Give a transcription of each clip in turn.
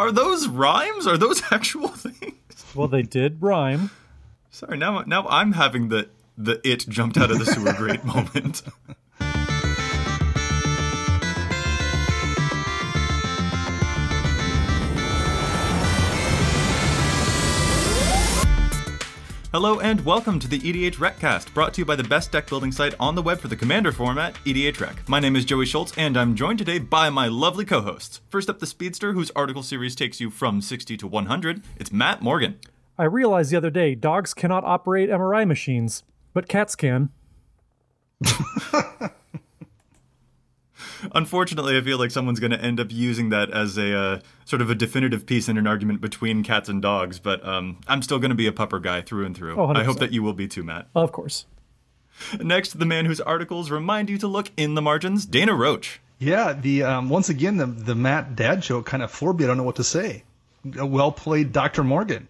Are those rhymes? Are those actual things? Well, they did rhyme. Sorry, now now I'm having the the it jumped out of the sewer grate moment. Hello and welcome to the EDH Recast, brought to you by the best deck building site on the web for the Commander format, EDH Rec. My name is Joey Schultz, and I'm joined today by my lovely co-hosts. First up, the Speedster, whose article series takes you from 60 to 100. It's Matt Morgan. I realized the other day dogs cannot operate MRI machines, but cats can. Unfortunately, I feel like someone's going to end up using that as a uh, sort of a definitive piece in an argument between cats and dogs. But um, I'm still going to be a pupper guy through and through. Oh, I hope that you will be too, Matt. Of course. Next, the man whose articles remind you to look in the margins, Dana Roach. Yeah, the um, once again the the Matt dad joke kind of floored me. I don't know what to say. Well played, Dr. Morgan.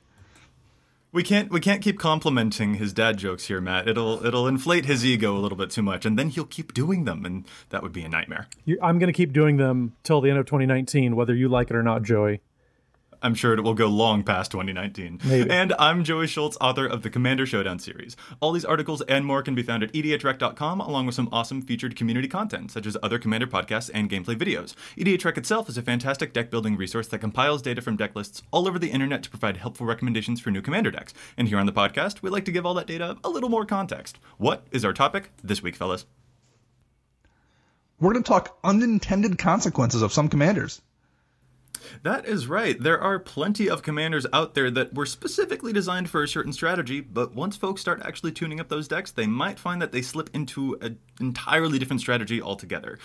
We can't we can't keep complimenting his dad jokes here, Matt. It'll it'll inflate his ego a little bit too much, and then he'll keep doing them, and that would be a nightmare. You, I'm going to keep doing them till the end of 2019, whether you like it or not, Joey. I'm sure it will go long past 2019. Maybe. And I'm Joey Schultz, author of the Commander Showdown series. All these articles and more can be found at edhrec.com, along with some awesome featured community content, such as other Commander podcasts and gameplay videos. EDHREC itself is a fantastic deck building resource that compiles data from deck lists all over the internet to provide helpful recommendations for new Commander decks. And here on the podcast, we like to give all that data a little more context. What is our topic this week, fellas? We're going to talk unintended consequences of some commanders. That is right. There are plenty of commanders out there that were specifically designed for a certain strategy, but once folks start actually tuning up those decks, they might find that they slip into an entirely different strategy altogether.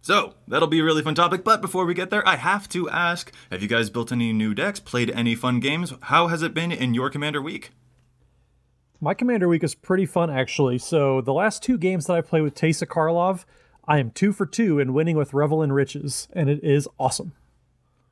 So, that'll be a really fun topic, but before we get there, I have to ask have you guys built any new decks, played any fun games? How has it been in your Commander week? My Commander Week is pretty fun, actually. So, the last two games that I played with Teysa Karlov, I am two for two in winning with Revel in Riches, and it is awesome.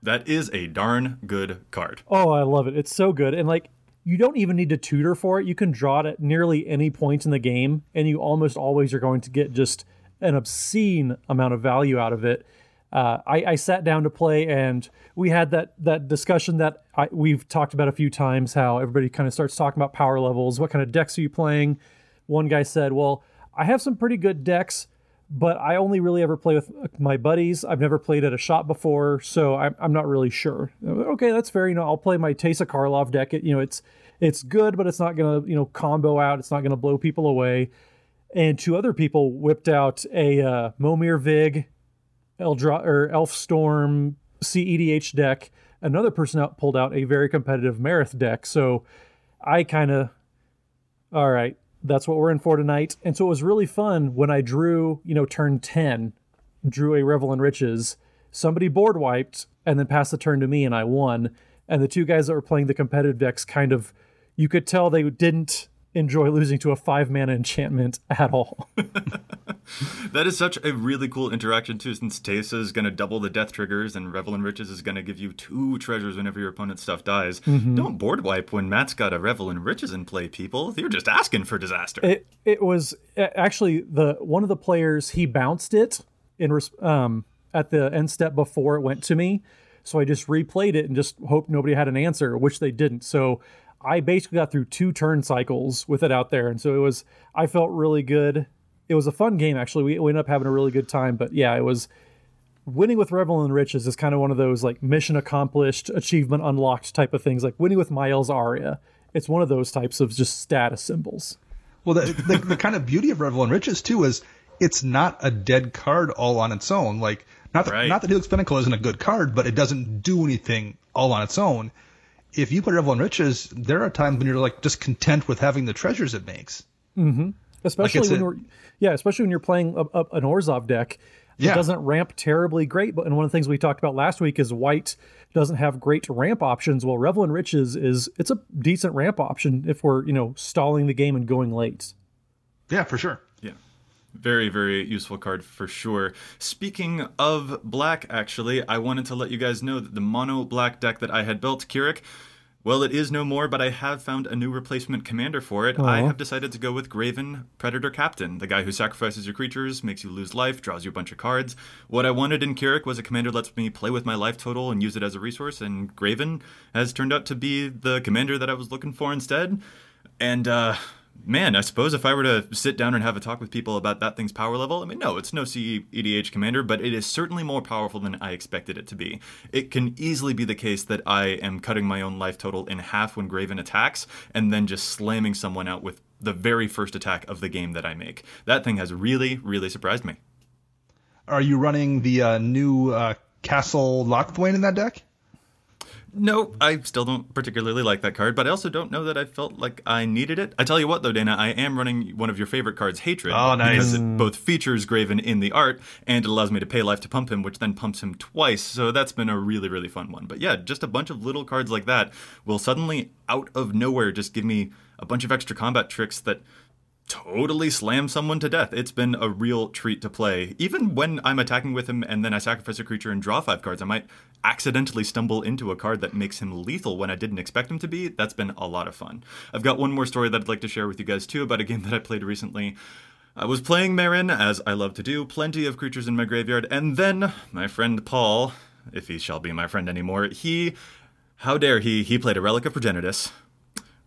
That is a darn good card. Oh, I love it. It's so good. And like, you don't even need to tutor for it. You can draw it at nearly any point in the game, and you almost always are going to get just an obscene amount of value out of it. Uh, I, I sat down to play, and we had that that discussion that I, we've talked about a few times. How everybody kind of starts talking about power levels. What kind of decks are you playing? One guy said, "Well, I have some pretty good decks." But I only really ever play with my buddies. I've never played at a shop before, so I'm, I'm not really sure. Okay, that's fair. You know, I'll play my Teysa Karlov deck. It, you know, it's it's good, but it's not gonna you know combo out. It's not gonna blow people away. And two other people whipped out a uh, Momir Vig, Eldra or Elf Storm CEDH deck. Another person out pulled out a very competitive Marith deck. So I kind of, all right, that's what we're in for tonight. And so it was really fun when I drew, you know, turn 10, drew a Revel in Riches. Somebody board wiped and then passed the turn to me and I won. And the two guys that were playing the competitive decks kind of, you could tell they didn't enjoy losing to a five mana enchantment at all. That is such a really cool interaction too, since Teysa is going to double the death triggers and Revel in Riches is going to give you two treasures whenever your opponent's stuff dies. Don't board wipe when Matt's got a Revel in Riches in play, people. You're just asking for disaster. it it was actually the one of the players he bounced it in um at the end step before it went to me so i just replayed it and just hoped nobody had an answer which they didn't so i basically got through two turn cycles with it out there and so it was i felt really good it was a fun game actually we, we ended up having a really good time but yeah it was winning with Revel in Riches is kind of one of those like mission accomplished achievement unlocked type of things like winning with miles aria it's one of those types of just status symbols Well, the, the, the kind of beauty of Revel in Riches too is it's not a dead card all on its own. Like not that, Right. not that Helix Pinnacle isn't a good card, but it doesn't do anything all on its own. If you put Revel in Riches, there are times when you're like just content with having the treasures it makes. Mm-hmm. especially it's when a- you're yeah especially when you're playing a, a, an Orzhov deck it Yeah. doesn't ramp terribly great but and one of the things we talked about last week is white doesn't have great ramp options well revel in riches is it's a decent ramp option if we're you know stalling the game and going late Yeah, for sure. Very, very useful card for sure. Speaking of black, actually, I wanted to let you guys know that the mono black deck that I had built, K'rrik, Well, it is no more, but I have found a new replacement commander for it. I have decided to go with Greven Predator Captain, the guy who sacrifices your creatures, makes you lose life, draws you a bunch of cards. What I wanted in K'rrik was a commander that lets me play with my life total and use it as a resource, and Greven has turned out to be the commander that I was looking for instead. And uh, man, I suppose if I were to sit down and have a talk with people about that thing's power level, I mean, no, it's no CE EDH commander, but it is certainly more powerful than I expected it to be. It can easily be the case that I am cutting my own life total in half when Greven attacks, and then just slamming someone out with the very first attack of the game that I make. That thing has really, really surprised me. Are you running the uh, new uh, Castle Locthwain in that deck? No, I still don't particularly like that card, but I also don't know that I felt like I needed it. I tell you what, though, Dana, I am running one of your favorite cards, Hatred. Oh, nice. Because it both features Greven in the art, and it allows me to pay life to pump him, which then pumps him twice. So that's been a really, really fun one. But yeah, just a bunch of little cards like that will suddenly, out of nowhere, just give me a bunch of extra combat tricks that totally slam someone to death. It's been a real treat to play. Even when I'm attacking with him and then I sacrifice a creature and draw five cards, I might accidentally stumble into a card that makes him lethal when I didn't expect him to be. That's been a lot of fun. I've got one more story that I'd like to share with you guys too about a game that I played recently. I was playing Meren, as I love to do, plenty of creatures in my graveyard, and then my friend Paul, if he shall be my friend anymore, he, how dare he, he played a Relic of Progenitus,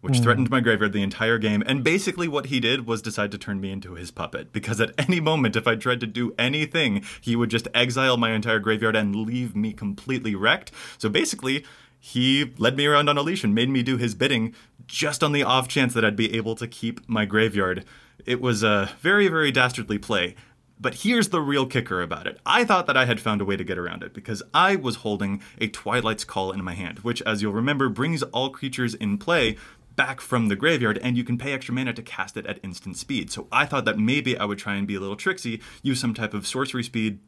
which mm. threatened my graveyard the entire game. And basically, what he did was decide to turn me into his puppet. Because at any moment, if I tried to do anything, he would just exile my entire graveyard and leave me completely wrecked. So basically, he led me around on a leash and made me do his bidding just on the off chance that I'd be able to keep my graveyard. It was a very, very dastardly play. But here's the real kicker about it. I thought that I had found a way to get around it because I was holding a Twilight's Call in my hand, which, as you'll remember, brings all creatures in play back from the graveyard, and you can pay extra mana to cast it at instant speed. So I thought that maybe I would try and be a little tricksy, use some type of sorcery speed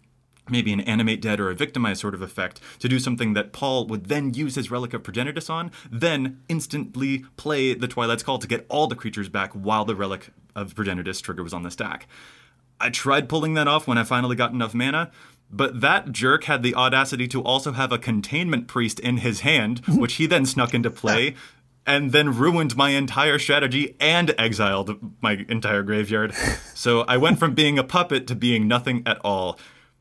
maybe an animate dead or a victimize sort of effect to do something that Paul would then use his Relic of Progenitus on, then instantly play the Twilight's Call to get all the creatures back while the Relic of Progenitus trigger was on the stack. I tried pulling that off when I finally got enough mana, but that jerk had the audacity to also have a containment priest in his hand, which he then snuck into play. And then ruined my entire strategy and exiled my entire graveyard. So I went from being a puppet to being nothing at all.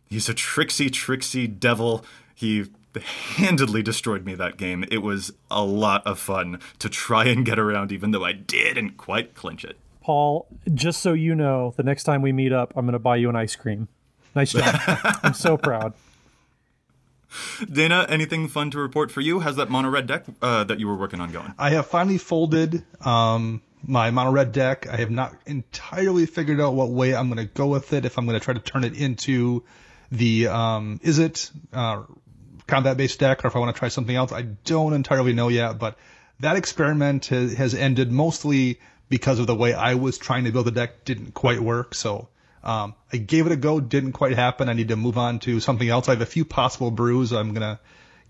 He's a tricksy, tricksy devil. He handedly destroyed me that game. It was a lot of fun to try and get around, even though I didn't quite clinch it. Paul, just so you know, the next time we meet up, I'm going to buy you an ice cream. Nice job. I'm so proud. Dana, anything fun to report for you? How's that mono red deck uh, that you were working on going? I have finally folded um, my mono red deck. I have not entirely figured out what way I'm going to go with it. If I'm going to try to turn it into the um, is it uh, combat based deck, or if I want to try something else, I don't entirely know yet. But that experiment has, has ended mostly because of the way I was trying to build the deck didn't quite work. So um, I gave it a go, didn't quite happen. I need to move on to something else. I have a few possible brews. I'm gonna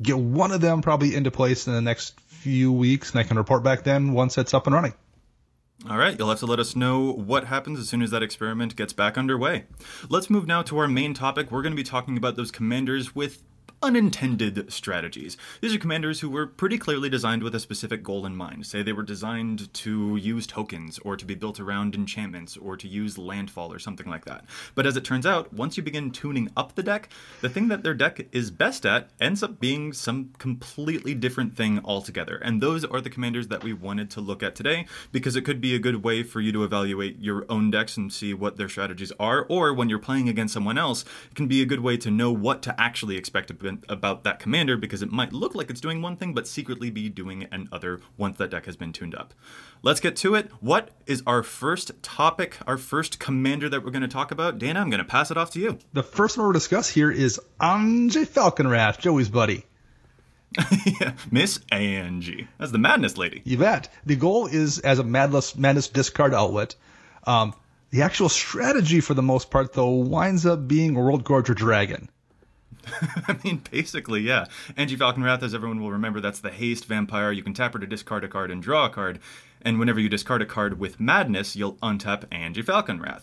get one of them probably into place in the next few weeks, and I can report back then once it's up and running. All right, you'll have to let us know what happens as soon as that experiment gets back underway. Let's move now to our main topic. We're going to be talking about those commanders with unintended strategies. These are commanders who were pretty clearly designed with a specific goal in mind. Say they were designed to use tokens, or to be built around enchantments, or to use landfall, or something like that. But as it turns out, once you begin tuning up the deck, the thing that their deck is best at ends up being some completely different thing altogether. And those are the commanders that we wanted to look at today, because it could be a good way for you to evaluate your own decks and see what their strategies are, or when you're playing against someone else, it can be a good way to know what to actually expect to about that commander because it might look like it's doing one thing but secretly be doing another once that deck has been tuned up. Let's get to it. What is our first topic, our first commander that we're going to talk about? Dana, I'm going to pass it off to you. The first one we'll discuss here is Anje Falconwrath, Joey's buddy. yeah, Miss Anje. That's the madness lady. You bet. The goal is as a madness, madness discard outlet. Um, the actual strategy, for the most part, though, winds up being Worldgorger Dragon. I mean, basically, yeah. Anje Falconwrath, as everyone will remember, that's the haste vampire. You can tap her to discard a card and draw a card. And whenever you discard a card with Madness, you'll untap Anje Falconwrath.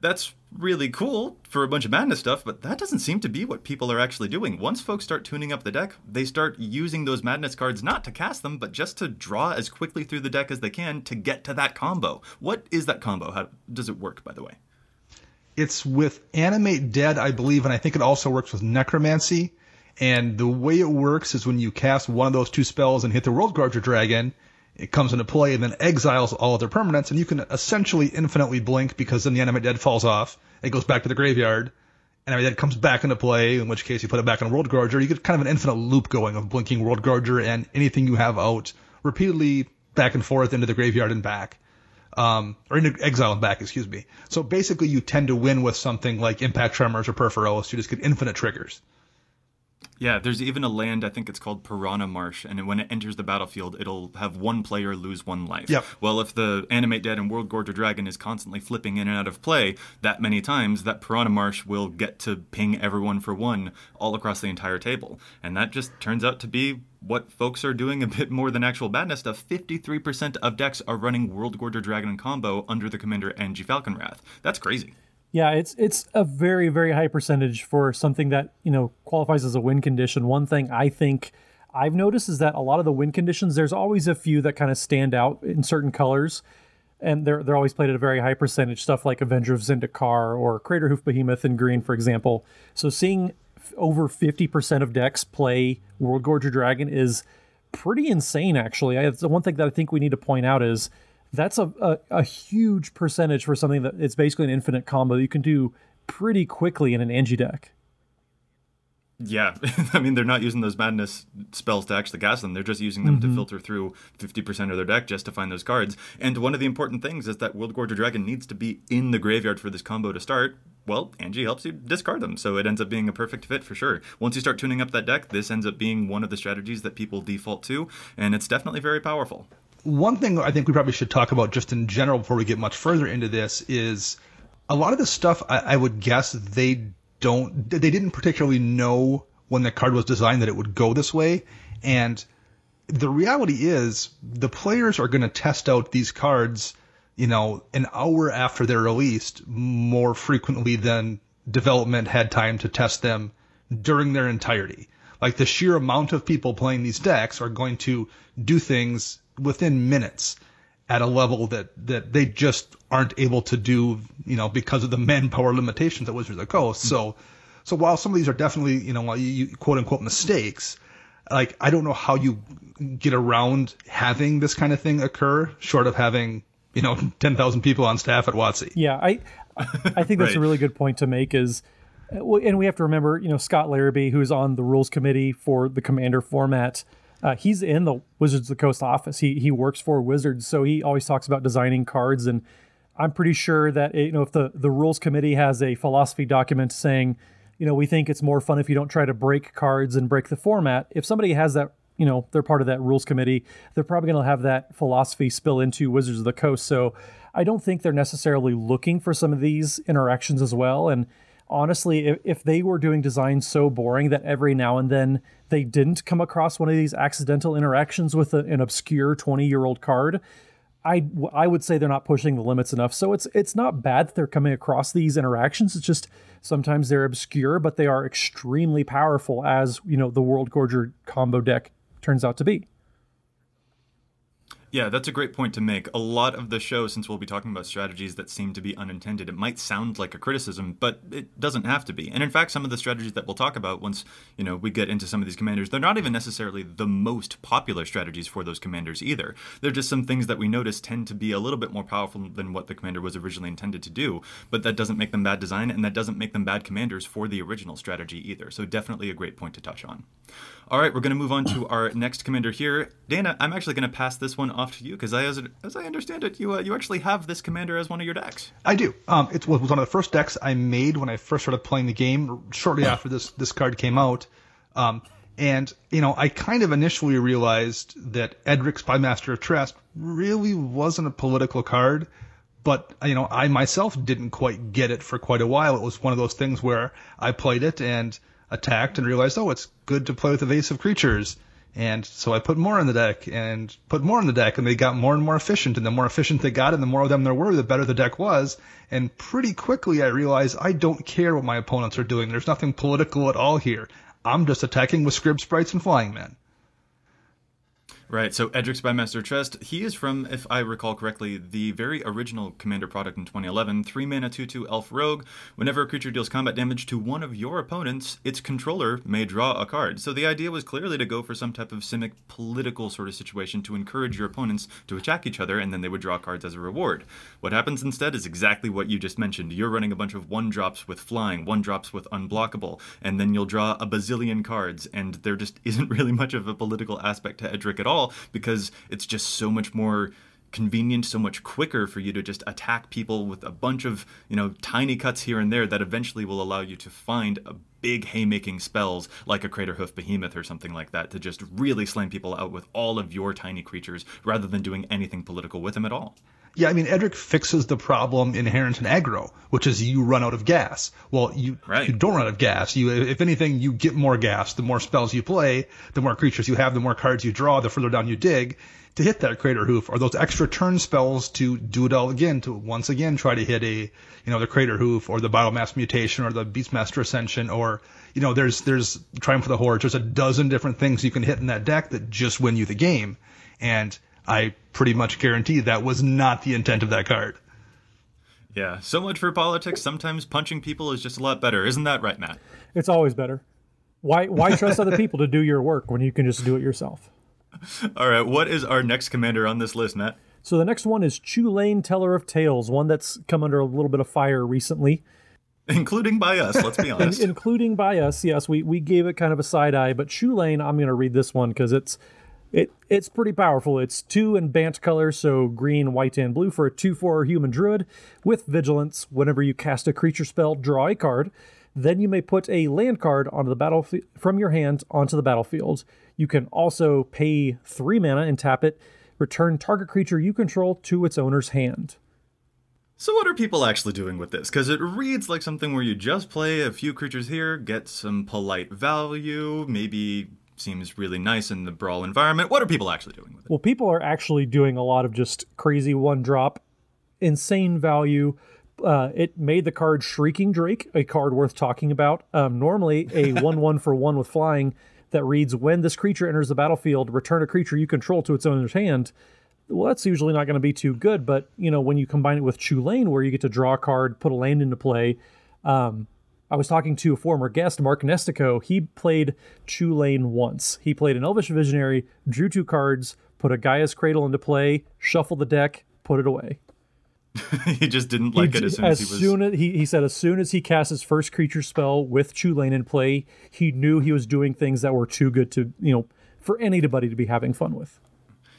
that's really cool for a bunch of madness stuff, but that doesn't seem to be what people are actually doing. Once folks start tuning up the deck, they start using those madness cards not to cast them, but just to draw as quickly through the deck as they can to get to that combo. What is that combo? How does it work, by the way? It's with Animate Dead, I believe, and I think it also works with Necromancy. And the way it works is when you cast one of those two spells and hit the World Worldgorger Dragon, it comes into play and then exiles all of their permanents, and you can essentially infinitely blink because then the Animate Dead falls off. It goes back to the graveyard. Animate Dead comes back into play, in which case you put it back on Worldgorger. You get kind of an infinite loop going of blinking World Worldgorger and anything you have out repeatedly back and forth into the graveyard and back. Um, or into exile and back, excuse me. So basically you tend to win with something like Impact Tremors or Purphoros. You just get infinite triggers. Yeah, there's even a land, I think it's called Piranha Marsh, and when it enters the battlefield, it'll have one player lose one life. Yep. Well, if the Animate Dead and World Worldgorger Dragon is constantly flipping in and out of play that many times, that Piranha Marsh will get to ping everyone for one all across the entire table. And that just turns out to be what folks are doing a bit more than actual madness stuff. 53% of decks are running World Worldgorger Dragon and combo under the commander Anje Falconwrath. That's crazy. Yeah, it's it's a very very high percentage for something that you know qualifies as a win condition. One thing I think I've noticed is that a lot of the win conditions, there's always a few that kind of stand out in certain colors, and they're they're always played at a very high percentage. Stuff like Avenger of Zendikar or Craterhoof Behemoth in green, for example. So seeing over 50% of decks play World Worldgorger Dragon is pretty insane. Actually, I, the one thing that I think we need to point out is that's a, a, a, huge percentage for something that it's basically an infinite combo you can do pretty quickly in an Anje deck. Yeah, I mean they're not using those madness spells to actually cast them. They're just using them mm-hmm. to filter through 50% of their deck just to find those cards. And one of the important things is that World Worldgorger Dragon needs to be in the graveyard for this combo to start. Well, Anje helps you discard them, so it ends up being a perfect fit for sure. Once you start tuning up that deck, this ends up being one of the strategies that people default to, and it's definitely very powerful one thing I think we probably should talk about just in general before we get much further into this is a lot of the stuff I, I would guess they don't they didn't particularly know when the card was designed that it would go this way. And the reality is the players are going to test out these cards you know an hour after they're released more frequently than development had time to test them during their entirety. Like the sheer amount of people playing these decks are going to do things within minutes at a level that that they just aren't able to do, you know, because of the manpower limitations at Wizards of the Coast. So, so while some of these are definitely, you know, you, quote unquote mistakes, like I don't know how you get around having this kind of thing occur, short of having, you know, ten thousand people on staff at WotC. Yeah, I, I think that's right. a really good point to make. Is and we have to remember, you know, Scott Larabee, who's on the rules committee for the Commander format uh, he's in the Wizards of the Coast office. He he works for Wizards, so he always talks about designing cards. And I'm pretty sure that you know if the the rules committee has a philosophy document saying, you know, we think it's more fun if you don't try to break cards and break the format. If somebody has that, you know, they're part of that rules committee, they're probably going to have that philosophy spill into Wizards of the Coast. So I don't think they're necessarily looking for some of these interactions as well. And honestly, if, if they were doing designs so boring that every now and then they didn't come across one of these accidental interactions with a, an obscure 20 year old card, I, I would say they're not pushing the limits enough. So it's it's not bad that they're coming across these interactions. It's just sometimes they're obscure, but they are extremely powerful, as you know the Worldgorger combo deck turns out to be. Yeah, that's a great point to make. A lot of the show, since we'll be talking about strategies that seem to be unintended, it might sound like a criticism, but it doesn't have to be. And in fact, some of the strategies that we'll talk about once you know we get into some of these commanders, they're not even necessarily the most popular strategies for those commanders either. They're just some things that we notice tend to be a little bit more powerful than what the commander was originally intended to do. But that doesn't make them bad design, and that doesn't make them bad commanders for the original strategy either. So definitely a great point to touch on. All right, we're going to move on to our next commander here. Dana, I'm actually going to pass this one off to you because as, as I understand it, you uh, you actually have this commander as one of your decks. I do. Um, it was one of the first decks I made when I first started playing the game, shortly after this this card came out. Um, and you know, I kind of initially realized that Edric Spymaster of Trest really wasn't a political card, but you know, I myself didn't quite get it for quite a while. It was one of those things where I played it and attacked and realized, oh, it's good to play with evasive creatures. And so I put more in the deck and put more in the deck, and they got more and more efficient. And the more efficient they got, and the more of them there were, the better the deck was. And pretty quickly, I realized I don't care what my opponents are doing. There's nothing political at all here. I'm just attacking with Scryb Sprites and Flying Men. Right. So Edric Spymaster Trest, he is from, if I recall correctly, the very original Commander product in 2011. Three mana, two two elf rogue. Whenever a creature deals combat damage to one of your opponents, its controller may draw a card. So the idea was clearly to go for some type of simic political sort of situation to encourage your opponents to attack each other, and then they would draw cards as a reward. What happens instead is exactly what you just mentioned. You're running a bunch of one drops with flying, one drops with unblockable, and then you'll draw a bazillion cards, and there just isn't really much of a political aspect to Edric at all all because it's just so much more convenient so much quicker for you to just attack people with a bunch of you know tiny cuts here and there that eventually will allow you to find a big haymaking spells like a Craterhoof Behemoth or something like that to just really slam people out with all of your tiny creatures rather than doing anything political with them at all. Yeah, I mean, Edric fixes the problem inherent in aggro, which is you run out of gas. Well, you right. you don't run out of gas. You, if anything, you get more gas. The more spells you play, the more creatures you have, the more cards you draw, the further down you dig to hit that Craterhoof or those extra turn spells to do it all again, to once again try to hit a, you know, the Craterhoof or the Biomass Mutation or the Beastmaster Ascension or, you know, there's there's Triumph of the Hordes. There's a dozen different things you can hit in that deck that just win you the game, and I pretty much guarantee that was not the intent of that card. Yeah, so much for politics. Sometimes punching people is just a lot better, isn't that right, Matt? It's always better. Why why trust other people to do your work when you can just do it yourself? All right, what is our next commander on this list, Matt? So the next one is Chulane Teller of Tales, one that's come under a little bit of fire recently. Including by us, let's be honest. In, including by us, yes. We we gave it kind of a side eye, but Chulane, I'm going to read this one because it's it it's pretty powerful. It's two in Bant color, so green, white, and blue for a two four human druid with vigilance. Whenever you cast a creature spell, draw a card. Then you may put a land card onto the battlefield from your hand onto the battlefield. You can also pay three mana and tap it. Return target creature you control to its owner's hand. So, what are people actually doing with this? Because it reads like something where you just play a few creatures here, get some polite value, maybe seems really nice in the brawl environment. What are people actually doing with it? Well, people are actually doing a lot of just crazy one drop, insane value. Uh, it made the card Shrieking Drake a card worth talking about. Um, normally, a 1 1 for 1 with flying that reads When this creature enters the battlefield, return a creature you control to its owner's hand. Well, that's usually not going to be too good, but you know when you combine it with Chulane, where you get to draw a card, put a land into play, um, I was talking to a former guest, Mark Nestico. He played Chulane once. He played an Elvish Visionary, drew two cards, put a Gaia's Cradle into play, shuffled the deck, put it away. he just didn't like he, it as soon as, as he was. Soon as, he, he said as soon as he cast his first creature spell with Chulane in play, he knew he was doing things that were too good to, you know, for anybody to be having fun with.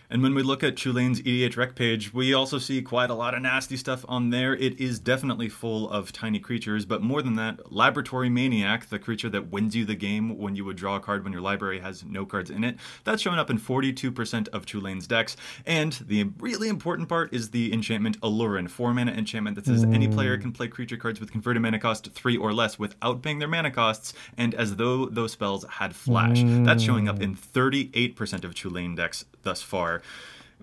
And when we look at Chulane's EDHREC page, we also see quite a lot of nasty stuff on there. It is definitely full of tiny creatures, but more than that, Laboratory Maniac, the creature that wins you the game when you would draw a card when your library has no cards in it, that's showing up in 42% of Chulane's decks. And the really important part is the enchantment Aluren, 4 mana enchantment that says mm. any player can play creature cards with converted mana cost 3 or less without paying their mana costs, and as though those spells had flash. Mm. That's showing up in 38% of Chulane decks thus far.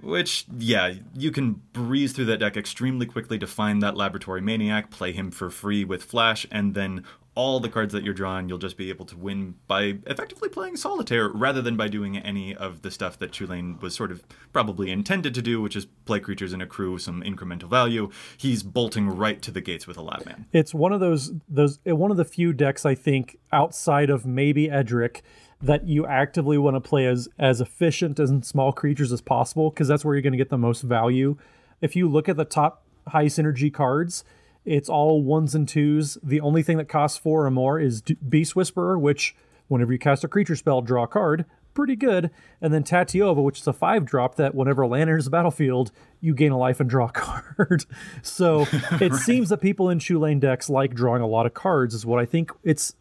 Which, yeah, you can breeze through that deck extremely quickly to find that Laboratory Maniac, play him for free with Flash, and then all the cards that you're drawing, you'll just be able to win by effectively playing solitaire rather than by doing any of the stuff that Chulane was sort of probably intended to do, which is play creatures and accrue some incremental value. He's bolting right to the gates with a lab man. It's one of those those one of the few decks I think outside of maybe Edric that you actively want to play as as efficient and small creatures as possible because that's where you're going to get the most value. If you look at the top high synergy cards, it's all ones and twos. The only thing that costs four or more is Beast Whisperer, which whenever you cast a creature spell, draw a card. Pretty good. And then Tatyova, which is a five drop that whenever a land enters the battlefield, you gain a life and draw a card. so it right. seems that people in Chulane decks like drawing a lot of cards, is what I think it's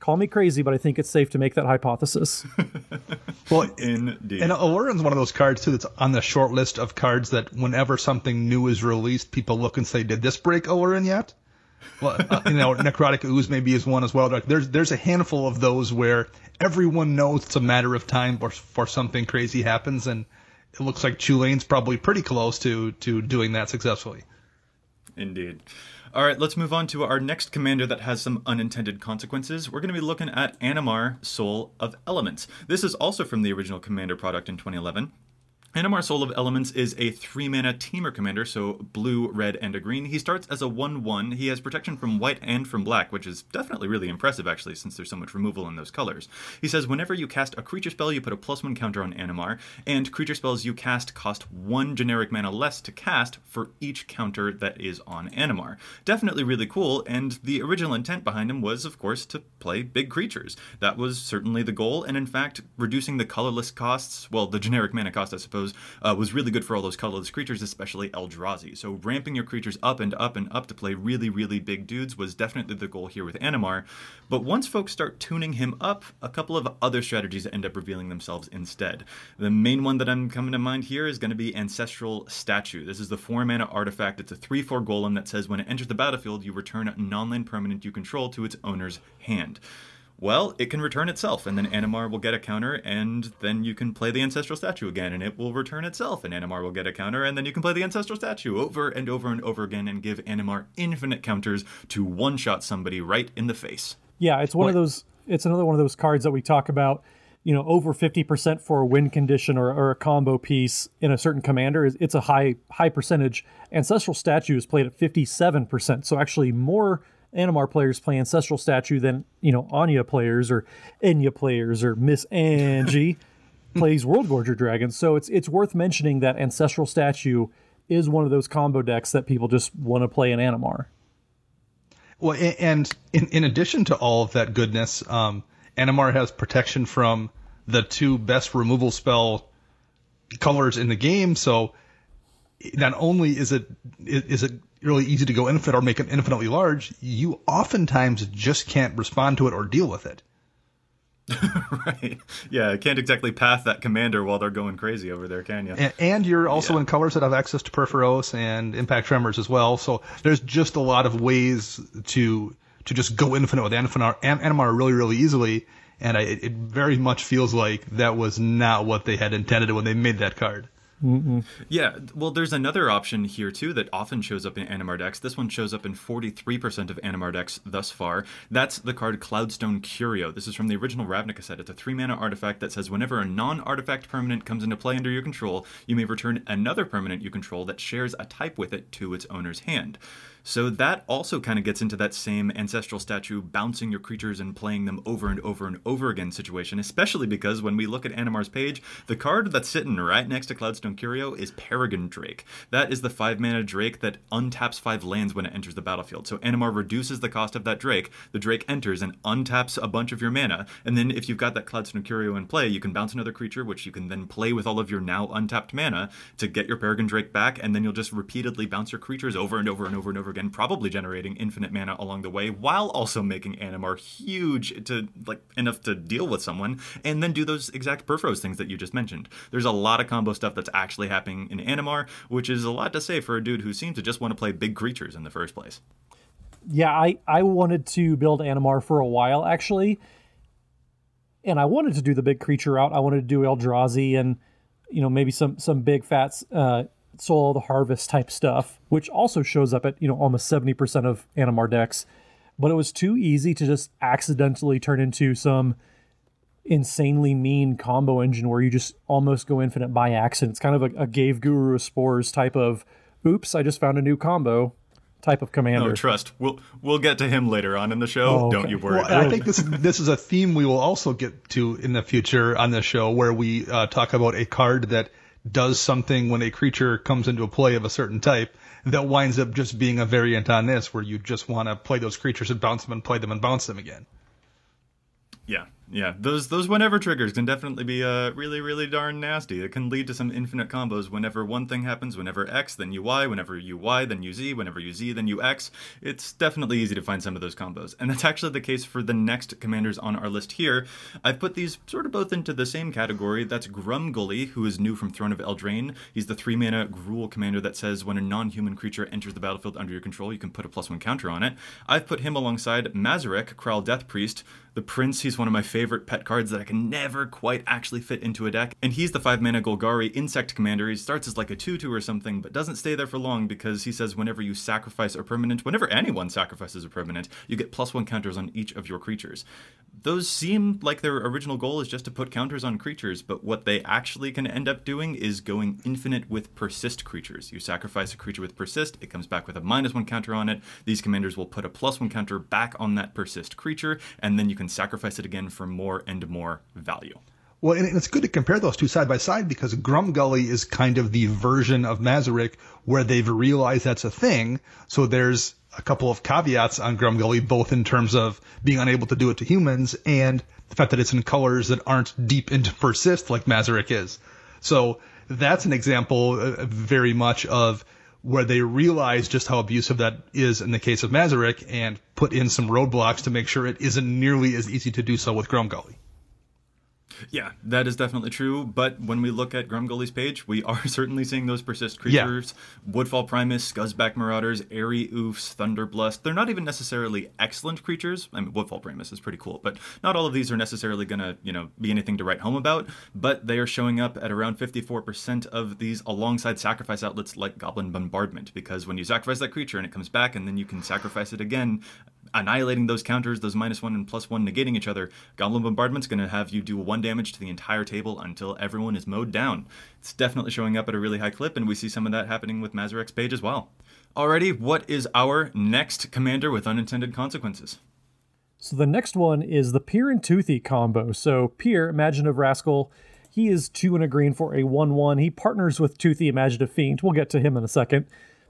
Call me crazy, but I think it's safe to make that hypothesis. well, indeed. And Aluren's one of those cards too that's on the short list of cards that whenever something new is released, people look and say, "Did this break Aluren yet?" well, uh, you know, necrotic ooze maybe is one as well. Like, there's there's a handful of those where everyone knows it's a matter of time before something crazy happens, and it looks like Chulane's probably pretty close to to doing that successfully. Indeed. All right, let's move on to our next commander that has some unintended consequences. We're going to be looking at Animar, Soul of Elements. This is also from the original Commander product in 2011. Animar Soul of Elements is a 3 mana Temur commander, so blue, red, and a green. He starts as a 1 1. He has protection from white and from black, which is definitely really impressive, actually, since there's so much removal in those colors. He says whenever you cast a creature spell, you put a plus 1 counter on Animar, and creature spells you cast cost 1 generic mana less to cast for each counter that is on Animar. Definitely really cool, and the original intent behind him was, of course, to play big creatures. That was certainly the goal, and in fact, reducing the colorless costs, well, the generic mana cost, I suppose uh, was really good for all those colorless creatures, especially Eldrazi. So ramping your creatures up and up and up to play really, really big dudes was definitely the goal here with Animar. But once folks start tuning him up, a couple of other strategies end up revealing themselves instead. The main one that I'm coming to mind here is going to be Ancestral Statue. This is the 4 mana artifact. It's a 3 4 golem that says when it enters the battlefield, you return a non land permanent you control to its owner's hand. Well, it can return itself, and then Animar will get a counter, and then you can play the Ancestral Statue again, and it will return itself, and Animar will get a counter, and then you can play the Ancestral Statue over and over and over again and give Animar infinite counters to one shot somebody right in the face. Yeah, it's one what? of those, it's another one of those cards that we talk about. You know, over 50% for a win condition or, or a combo piece in a certain commander is it's a high high percentage. Ancestral Statue is played at 57%, so actually more Animar players play Ancestral Statue than, you know, Anya players or Enya players or Miss Anje plays World Worldgorger Dragon. So it's it's worth mentioning that Ancestral Statue is one of those combo decks that people just want to play in Animar. Well, and in, in addition to all of that goodness, um, Animar has protection from the two best removal spell colors in the game. So not only is it is it really easy to go infinite or make it infinitely large, you oftentimes just can't respond to it or deal with it. right. Yeah, can't exactly path that commander while they're going crazy over there, can you? And, and you're also yeah. in colors that have access to Purphoros and Impact Tremors as well. So there's just a lot of ways to to just go infinite with Animar, Animar really, really easily. And I, it very much feels like that was not what they had intended when they made that card. Mm-mm. Yeah, well, there's another option here too that often shows up in Animar decks. This one shows up in 43% of Animar decks thus far. That's the card Cloudstone Curio. This is from the original Ravnica set. It's a three mana artifact that says whenever a non artifact permanent comes into play under your control, you may return another permanent you control that shares a type with it to its owner's hand. So that also kind of gets into that same ancestral statue bouncing your creatures and playing them over and over and over again situation, especially because when we look at Animar's page, the card that's sitting right next to Cloudstone Curio is Peregrine Drake. That is the 5 mana Drake that untaps 5 lands when it enters the battlefield. So Animar reduces the cost of that Drake, the Drake enters and untaps a bunch of your mana, and then if you've got that Cloudstone Curio in play, you can bounce another creature, which you can then play with all of your now untapped mana to get your Peregrine Drake back, and then you'll just repeatedly bounce your creatures over and over and over and over again again, probably generating infinite mana along the way, while also making Animar huge to like enough to deal with someone, and then do those exact Purphoros things that you just mentioned. There's a lot of combo stuff that's actually happening in Animar, which is a lot to say for a dude who seems to just want to play big creatures in the first place. Yeah, I, I wanted to build Animar for a while actually. And I wanted to do the big creature route. I wanted to do Eldrazi and you know maybe some some big fats uh, soil the harvest type stuff, which also shows up at you know almost seventy percent of Animar decks. But it was too easy to just accidentally turn into some insanely mean combo engine where you just almost go infinite by accident. It's kind of a, a Ghave Guru of Spores type of, oops, I just found a new combo type of commander. No, trust. We'll we'll get to him later on in the show. Oh, okay. Don't you worry. Well, I think this this is a theme we will also get to in the future on the show where we uh, talk about a card that does something when a creature comes into a play of a certain type that winds up just being a variant on this, where you just want to play those creatures and bounce them and play them and bounce them again. Yeah, Yeah, those those whenever triggers can definitely be uh, really really darn nasty. It can lead to some infinite combos. Whenever one thing happens, whenever X, then you Y. Whenever you Y, then you Z. Whenever you Z, then you X. It's definitely easy to find some of those combos, and that's actually the case for the next commanders on our list here. I've put these sort of both into the same category. That's Grumgully, who is new from Throne of Eldraine. He's the three mana Gruul commander that says when a non-human creature enters the battlefield under your control, you can put a plus one counter on it. I've put him alongside Mazirek, Kraul Death Priest, the Prince, he's one of my favorite pet cards that I can never quite actually fit into a deck. And he's the 5 mana Golgari Insect Commander. He starts as like a 2 2 or something, but doesn't stay there for long because he says whenever you sacrifice a permanent, whenever anyone sacrifices a permanent, you get plus 1 counters on each of your creatures. Those seem like their original goal is just to put counters on creatures, but what they actually can end up doing is going infinite with persist creatures. You sacrifice a creature with persist, it comes back with a minus 1 counter on it. These commanders will put a plus 1 counter back on that persist creature, and then you can sacrifice it again for more and more value. Well, and it's good to compare those two side by side because Grumgully is kind of the version of Mazirek where they've realized that's a thing. So there's a couple of caveats on Grumgully, both in terms of being unable to do it to humans and the fact that it's in colors that aren't deep into persist like Mazirek is. So that's an example uh, very much of where they realize just how abusive that is in the case of Mazirek and put in some roadblocks to make sure it isn't nearly as easy to do so with Grumgully. Yeah, that is definitely true. But when we look at Grumgully's page, we are certainly seeing those persist creatures. Yeah. Woodfall Primus, Scuzzback Marauders, Airy Oofs, Thunderblust. They're not even necessarily excellent creatures. I mean, Woodfall Primus is pretty cool, but not all of these are necessarily going to, you know, be anything to write home about. But they are showing up at around 54% of these alongside sacrifice outlets like Goblin Bombardment, because when you sacrifice that creature and it comes back and then you can sacrifice it again, annihilating those counters, those minus one and plus one negating each other, Goblin Bombardment's going to have you do one damage to the entire table until everyone is mowed down. It's definitely showing up at a really high clip, and we see some of that happening with Mazirek's page as well. Alrighty, what is our next commander with unintended consequences? So the next one is the Pir and Toothy combo. So Pir, Imaginative Rascal, he is two and a green for a 1 1. He partners with Toothy, Imaginative Fiend. We'll get to him in a second.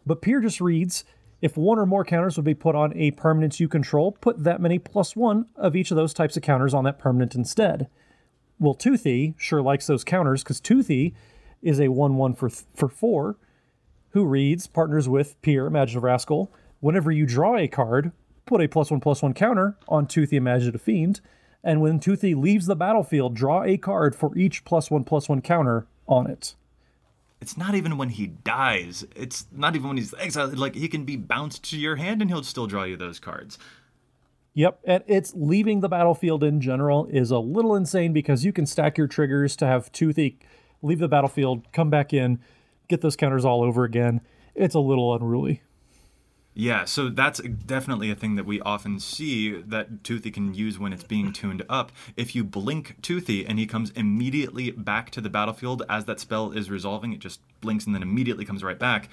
But Pir just reads if one or more counters would be put on a permanent you control, put that many plus one of each of those types of counters on that permanent instead. Well, Toothy sure likes those counters because Toothy is a 1 1 for, for 4 who reads, partners with Pir, Imaginative Rascal. Whenever you draw a card, put a plus 1 plus 1 counter on Toothy, Imaginative Fiend. And when Toothy leaves the battlefield, draw a card for each plus 1 plus 1 counter on it it's not even when he dies. It's not even when he's exiled. Like he can be bounced to your hand and he'll still draw you those cards. Yep, and it's leaving the battlefield in general is a little insane because you can stack your triggers to have Toothy leave the battlefield, come back in, get those counters all over again. It's a little unruly. Yeah, so that's definitely a thing that we often see that Toothy can use when it's being tuned up. If you blink Toothy and he comes immediately back to the battlefield as that spell is resolving, it just blinks and then immediately comes right back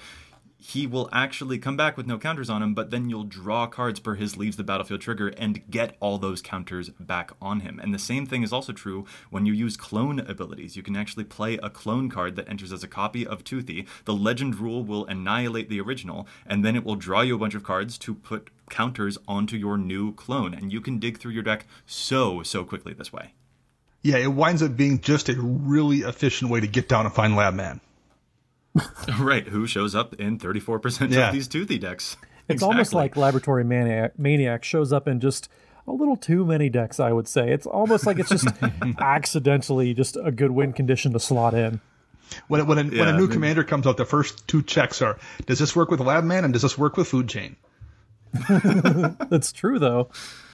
he will actually come back with no counters on him, but then you'll draw cards per his leaves the battlefield trigger and get all those counters back on him. And the same thing is also true when you use clone abilities. You can actually play a clone card that enters as a copy of Toothy. The legend rule will annihilate the original, and then it will draw you a bunch of cards to put counters onto your new clone. And you can dig through your deck so, so quickly this way. Yeah, it winds up being just a really efficient way to get down and find Lab Man. right, who shows up in 34% yeah. of these toothy decks. It's exactly. almost like Laboratory Maniac, Maniac shows up in just a little too many decks, I would say. It's almost like it's just accidentally just a good win condition to slot in. When, when, a, yeah, when a new I mean, commander comes out, the first two checks are does this work with Lab Man and does this work with Food Chain? that's true though.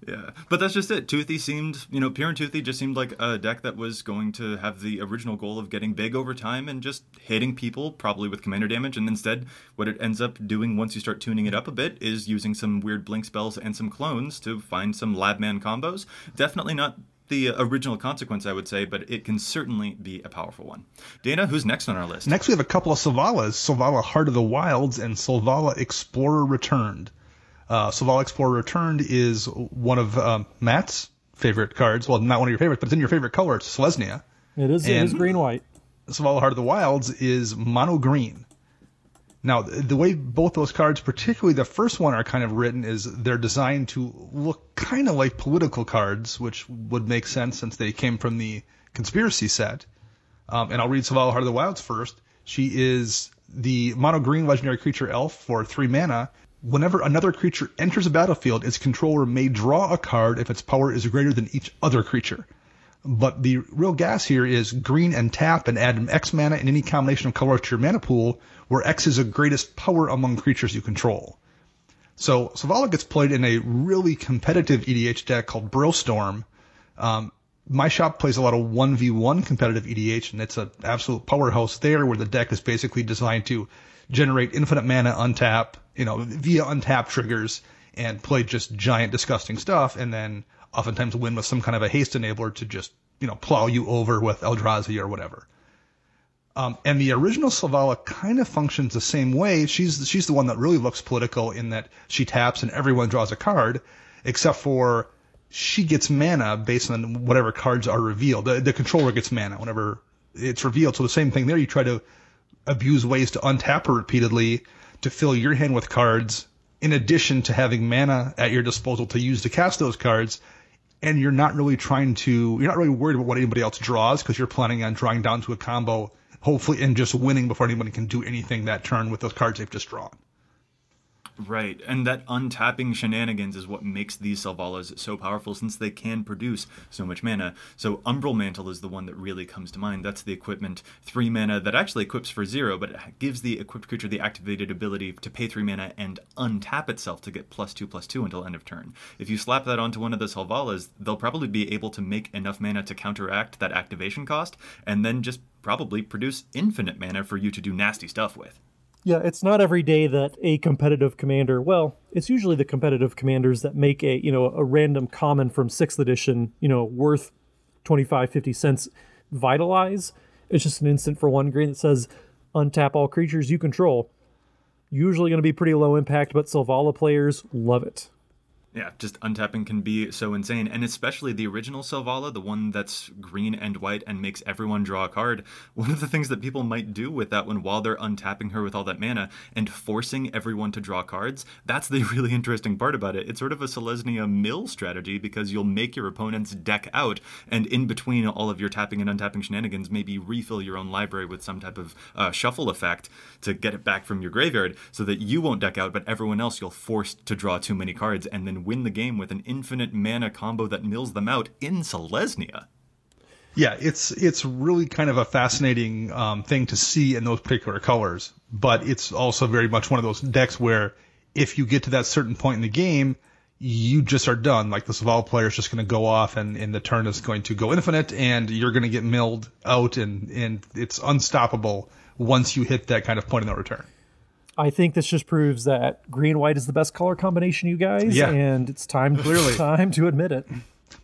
Yeah, but that's just it. Toothy seemed, you know, Pir and Toothy just seemed like a deck that was going to have the original goal of getting big over time and just hitting people, probably with commander damage. And instead, what it ends up doing once you start tuning it up a bit is using some weird blink spells and some clones to find some Labman combos. Definitely not the original consequence, I would say, but it can certainly be a powerful one. Dana, who's next on our list? Next, we have a couple of Selvalas Selvala Heart of the Wilds and Selvala Explorer Returned. Uh, Selvala Explorer Returned is one of um, Matt's favorite cards. Well, not one of your favorites, but it's in your favorite color. It's Selesnya. It is. And it is green white. Selvala Heart of the Wilds is mono green. Now, the way both those cards, particularly the first one, are kind of written is they're designed to look kind of like political cards, which would make sense since they came from the conspiracy set. Um, and I'll read Selvala Heart of the Wilds first. She is the mono green legendary creature elf for three mana. Whenever another creature enters a battlefield, its controller may draw a card if its power is greater than each other creature. But the real gas here is green and tap and add an X mana in any combination of colors to your mana pool, where X is the greatest power among creatures you control. So Selvala gets played in a really competitive EDH deck called Brostorm. Um, my shop plays a lot of 1v1 competitive EDH, and it's an absolute powerhouse there where the deck is basically designed to generate infinite mana untap, you know, via untap triggers and play just giant disgusting stuff and then oftentimes win with some kind of a haste enabler to just, you know, plow you over with Eldrazi or whatever. Um, and the original Selvala kind of functions the same way. She's she's the one that really looks political in that she taps and everyone draws a card, except for she gets mana based on whatever cards are revealed. The, the controller gets mana whenever it's revealed. So the same thing there. You try to abuse ways to untap her repeatedly to fill your hand with cards, in addition to having mana at your disposal to use to cast those cards and you're not really trying to, you're not really worried about what anybody else draws because you're planning on drawing down to a combo, hopefully, and just winning before anybody can do anything that turn with those cards they've just drawn. Right, and that untapping shenanigans is what makes these Selvalas so powerful since they can produce so much mana. So Umbral Mantle is the one that really comes to mind. That's the equipment, three mana that actually equips for zero, but it gives the equipped creature the activated ability to pay three mana and untap itself to get plus two plus two until end of turn. If you slap that onto one of the Selvalas, they'll probably be able to make enough mana to counteract that activation cost, and then just probably produce infinite mana for you to do nasty stuff with. Yeah, it's not every day that a competitive commander, well, it's usually the competitive commanders that make a, you know, a random common from 6th edition, you know, worth 25, 50 cents vitalize. It's just an instant for one green that says untap all creatures you control. Usually going to be pretty low impact, but Selvala players love it yeah, just untapping can be so insane. And especially the original Selvala, the one that's green and white and makes everyone draw a card. One of the things that people might do with that one while they're untapping her with all that mana and forcing everyone to draw cards, that's the really interesting part about it. It's sort of a Selesnya mill strategy because you'll make your opponent's deck out, and in between all of your tapping and untapping shenanigans, maybe refill your own library with some type of uh, shuffle effect to get it back from your graveyard so that you won't deck out, but everyone else you'll force to draw too many cards and then win the game with an infinite mana combo that mills them out in Selesnya. Yeah, it's it's really kind of a fascinating um, thing to see in those particular colors, but it's also very much one of those decks where if you get to that certain point in the game, you just are done. Like the Selvala player is just going to go off, and, and the turn is going to go infinite, and you're going to get milled out, and and it's unstoppable once you hit that kind of point in the return. I think this just proves that green white is the best color combination, you guys. Yeah. and it's time clearly time to admit it.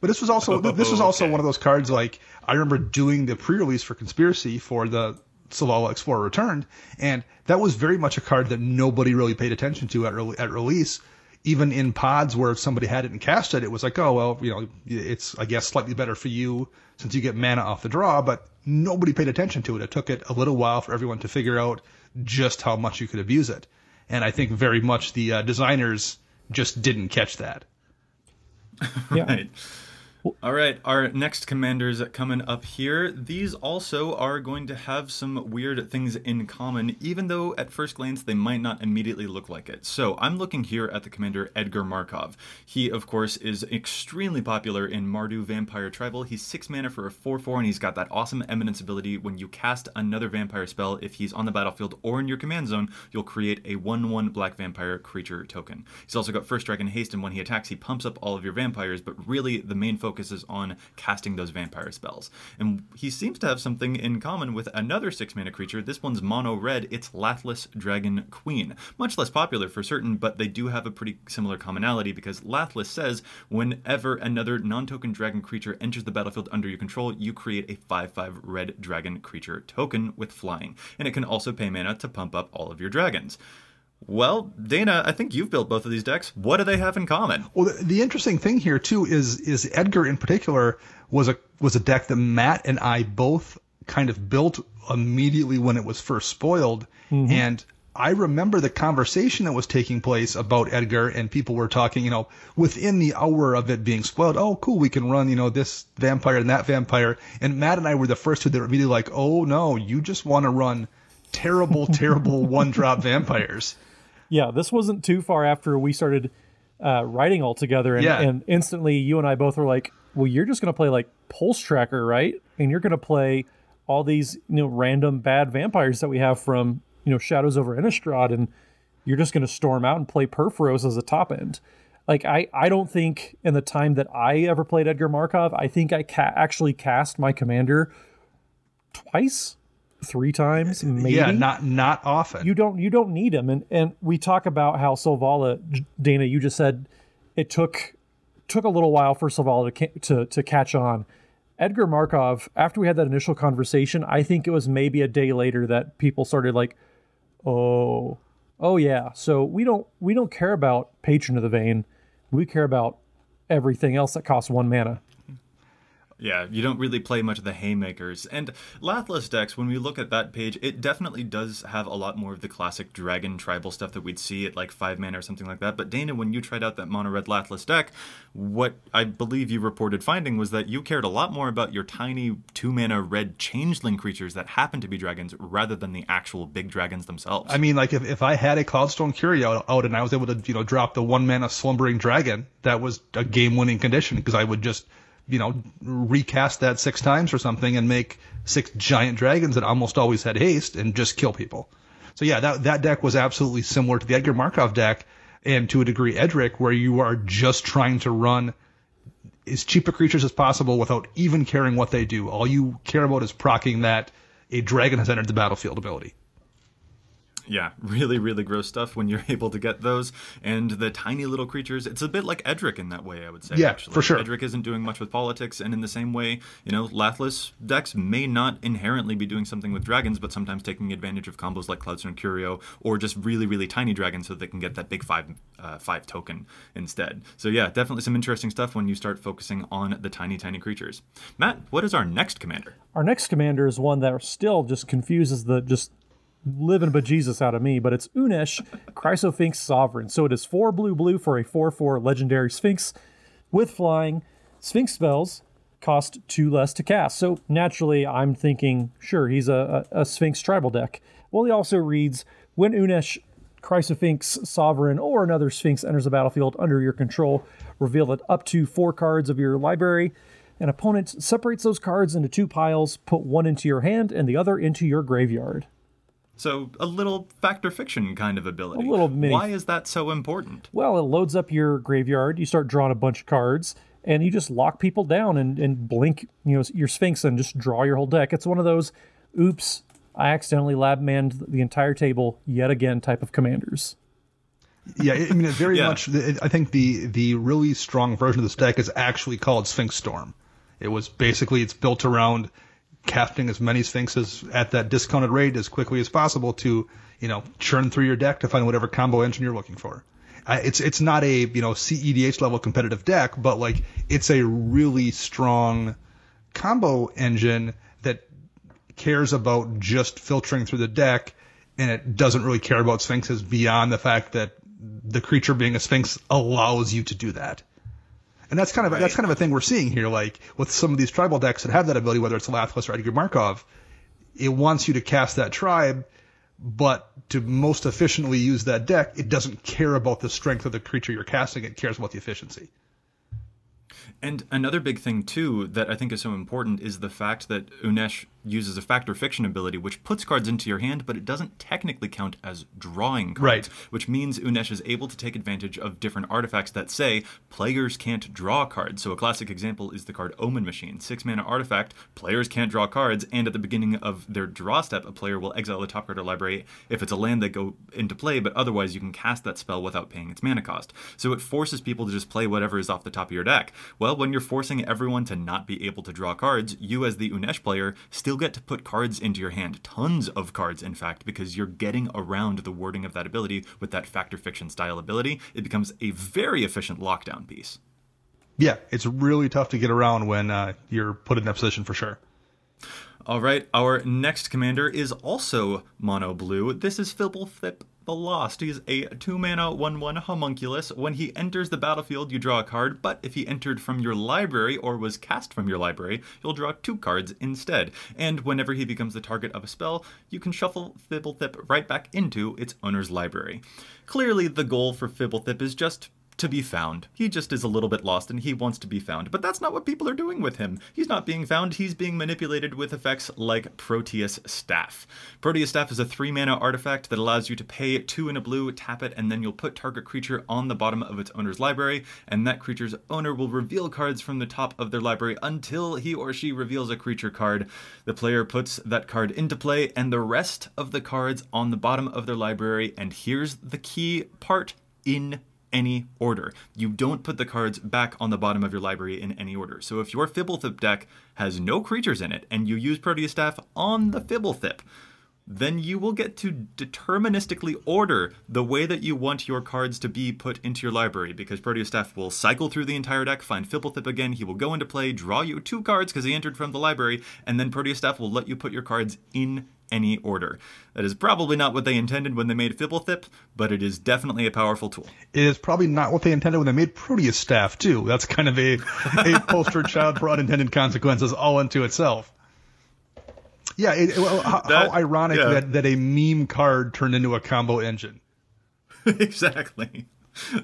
But this was also this was also one of those cards. Like I remember doing the pre-release for Conspiracy for the Selvala Explorer Returned, and that was very much a card that nobody really paid attention to at re- at release. Even in pods where if somebody had it and cast it, it was like, oh well, you know, it's I guess slightly better for you since you get mana off the draw. But nobody paid attention to it. It took it a little while for everyone to figure out just how much you could abuse it. And I think very much the uh, designers just didn't catch that. Yeah. right. All right, our next commanders coming up here. These also are going to have some weird things in common, even though at first glance they might not immediately look like it. So I'm looking here at the commander Edgar Markov. He, of course, is extremely popular in Mardu Vampire Tribal. He's 6 mana for a 4 4, and he's got that awesome Eminence ability. When you cast another vampire spell, if he's on the battlefield or in your command zone, you'll create a 1 1 black vampire creature token. He's also got First Strike and Haste, and when he attacks, he pumps up all of your vampires, but really the main focus focuses on casting those vampire spells. And he seems to have something in common with another six mana creature. This one's mono red, it's Lathliss Dragon Queen. Much less popular for certain, but they do have a pretty similar commonality because Lathliss says whenever another non token dragon creature enters the battlefield under your control, you create a 5 5 red dragon creature token with flying. And it can also pay mana to pump up all of your dragons. Well, Dana, I think you've built both of these decks. What do they have in common? Well, the, the, interesting thing here too is is Edgar in particular was a was a deck that Matt and I both kind of built immediately when it was first spoiled, mm-hmm. and I remember the conversation that was taking place about Edgar, and people were talking, you know, within the hour of it being spoiled. Oh, cool, we can run, you know, this vampire and that vampire. And Matt and I were the first two that were immediately like, oh no, you just want to run terrible, terrible one drop vampires. Yeah, this wasn't too far after we started uh, writing all together, and, Yeah. and instantly you and I both were like, "Well, you're just going to play like Pulse Tracker, right? And you're going to play all these you know random bad vampires that we have from you know Shadows over Innistrad, and you're just going to storm out and play Purphoros as a top end." Like I, I don't think in the time that I ever played Edgar Markov, I think I ca- actually cast my commander twice, three times, maybe? Yeah, not not often. you don't you don't need him and and we talk about how Selvala Dana you just said it took took a little while for Selvala to to to catch on. Edgar Markov after we had that initial conversation I think it was maybe a day later that people started like oh oh yeah so we don't we don't care about patron of the vein. We care about everything else that costs one mana Yeah, you don't really play much of the haymakers. And Lathliss decks, when we look at that page, it definitely does have a lot more of the classic dragon tribal stuff that we'd see at like five mana or something like that. But Dana, when you tried out that mono red Lathliss deck, what I believe you reported finding was that you cared a lot more about your tiny two mana red changeling creatures that happen to be dragons rather than the actual big dragons themselves. I mean, like if, if I had a Cloudstone Curio out, and I was able to, you know, drop the one mana Slumbering Dragon, that was a game winning condition because I would just, you know, recast that six times or something and make six giant dragons that almost always had haste and just kill people. So yeah, that that deck was absolutely similar to the Edgar Markov deck and to a degree Edric, where you are just trying to run as cheap a creatures as possible without even caring what they do. All you care about is procking that a dragon has entered the battlefield ability. Yeah, really, really gross stuff when you're able to get those. And the tiny little creatures, it's a bit like Edric in that way, I would say. Yeah, actually. for sure. Edric isn't doing much with politics, and in the same way, you know, Lathliss decks may not inherently be doing something with dragons, but sometimes taking advantage of combos like Cloudstone Curio, or just really, really tiny dragons so they can get that big five, uh, five token instead. So yeah, definitely some interesting stuff when you start focusing on the tiny, tiny creatures. Matt, what is our next commander? Our next commander is one that still just confuses the just living bejesus out of me, but it's Unesh, Criosphinx Sovereign. So it is four blue blue for a 4 4 legendary Sphinx with flying. Sphinx spells cost two less to cast. So naturally, I'm thinking, sure, he's a, a, a Sphinx tribal deck. Well, he also reads when Unesh, Criosphinx Sovereign, or another Sphinx enters the battlefield under your control, reveal it up to four cards of your library. An opponent separates those cards into two piles, put one into your hand and the other into your graveyard. So a little Fact or Fiction kind of ability. A little mini- Why is that so important? Well, it loads up your graveyard. You start drawing a bunch of cards, and you just lock people down and, and blink, you know, your Sphinx and just draw your whole deck. It's one of those, oops, I accidentally lab manned the entire table yet again type of commanders. Yeah, I mean, it very Yeah. much. I think the the really strong version of this deck is actually called Sphinx Storm. It was basically it's built around casting as many Sphinxes at that discounted rate as quickly as possible to you know churn through your deck to find whatever combo engine you're looking for. It's it's not a you know CEDH level competitive deck, but like it's a really strong combo engine that cares about just filtering through the deck, and it doesn't really care about sphinxes beyond the fact that the creature being a sphinx allows you to do that. And that's kind of that's kind of a thing we're seeing here, like with some of these tribal decks that have that ability, whether it's Lathliss or Edgar Markov, it wants you to cast that tribe, but to most efficiently use that deck, it doesn't care about the strength of the creature you're casting, it cares about the efficiency. And another big thing too that I think is so important is the fact that Unesh uses a Fact or Fiction ability which puts cards into your hand, but it doesn't technically count as drawing cards. Right. Which means Unesh is able to take advantage of different artifacts that say players can't draw cards. So a classic example is the card Omen Machine. Six mana artifact, players can't draw cards, and at the beginning of their draw step, a player will exile the top card of library if it's a land that go into play, but otherwise you can cast that spell without paying its mana cost. So it forces people to just play whatever is off the top of your deck. Well, when you're forcing everyone to not be able to draw cards, you as the Unesh player still get to put cards into your hand. Tons of cards, in fact, because you're getting around the wording of that ability with that Fact or Fiction style ability. It becomes a very efficient lockdown piece. Yeah, it's really tough to get around when uh, you're put in that position for sure. All right, our next commander is also mono blue. This is Fblthp the Lost. He's a 2 mana 1 1 homunculus. When he enters the battlefield, you draw a card, but if he entered from your library or was cast from your library, you'll draw two cards instead. And whenever he becomes the target of a spell, you can shuffle Fblthp right back into its owner's library. Clearly, the goal for Fblthp is just to be found. He just is a little bit lost and he wants to be found. But that's not what people are doing with him. He's not being found, he's being manipulated with effects like Proteus Staff. Proteus Staff is a 3 mana artifact that allows you to pay 2 in a blue, tap it, and then you'll put target creature on the bottom of its owner's library, and that creature's owner will reveal cards from the top of their library until he or she reveals a creature card. The player puts that card into play and the rest of the cards on the bottom of their library, and here's the key part in any order. You don't put the cards back on the bottom of your library in any order. So if your Fblthp deck has no creatures in it and you use Proteus Staff on the Fblthp, then you will get to deterministically order the way that you want your cards to be put into your library because Proteus Staff will cycle through the entire deck, find Fblthp again, he will go into play, draw you two cards because he entered from the library, and then Proteus Staff will let you put your cards in any order. That is probably not what they intended when they made Fblthp, but it is definitely a powerful tool. It is probably not what they intended when they made Proteus Staff too. That's kind of a a poster child for unintended consequences all unto itself. Yeah, it, well, how, that, how, ironic yeah. that, that a meme card turned into a combo engine. exactly.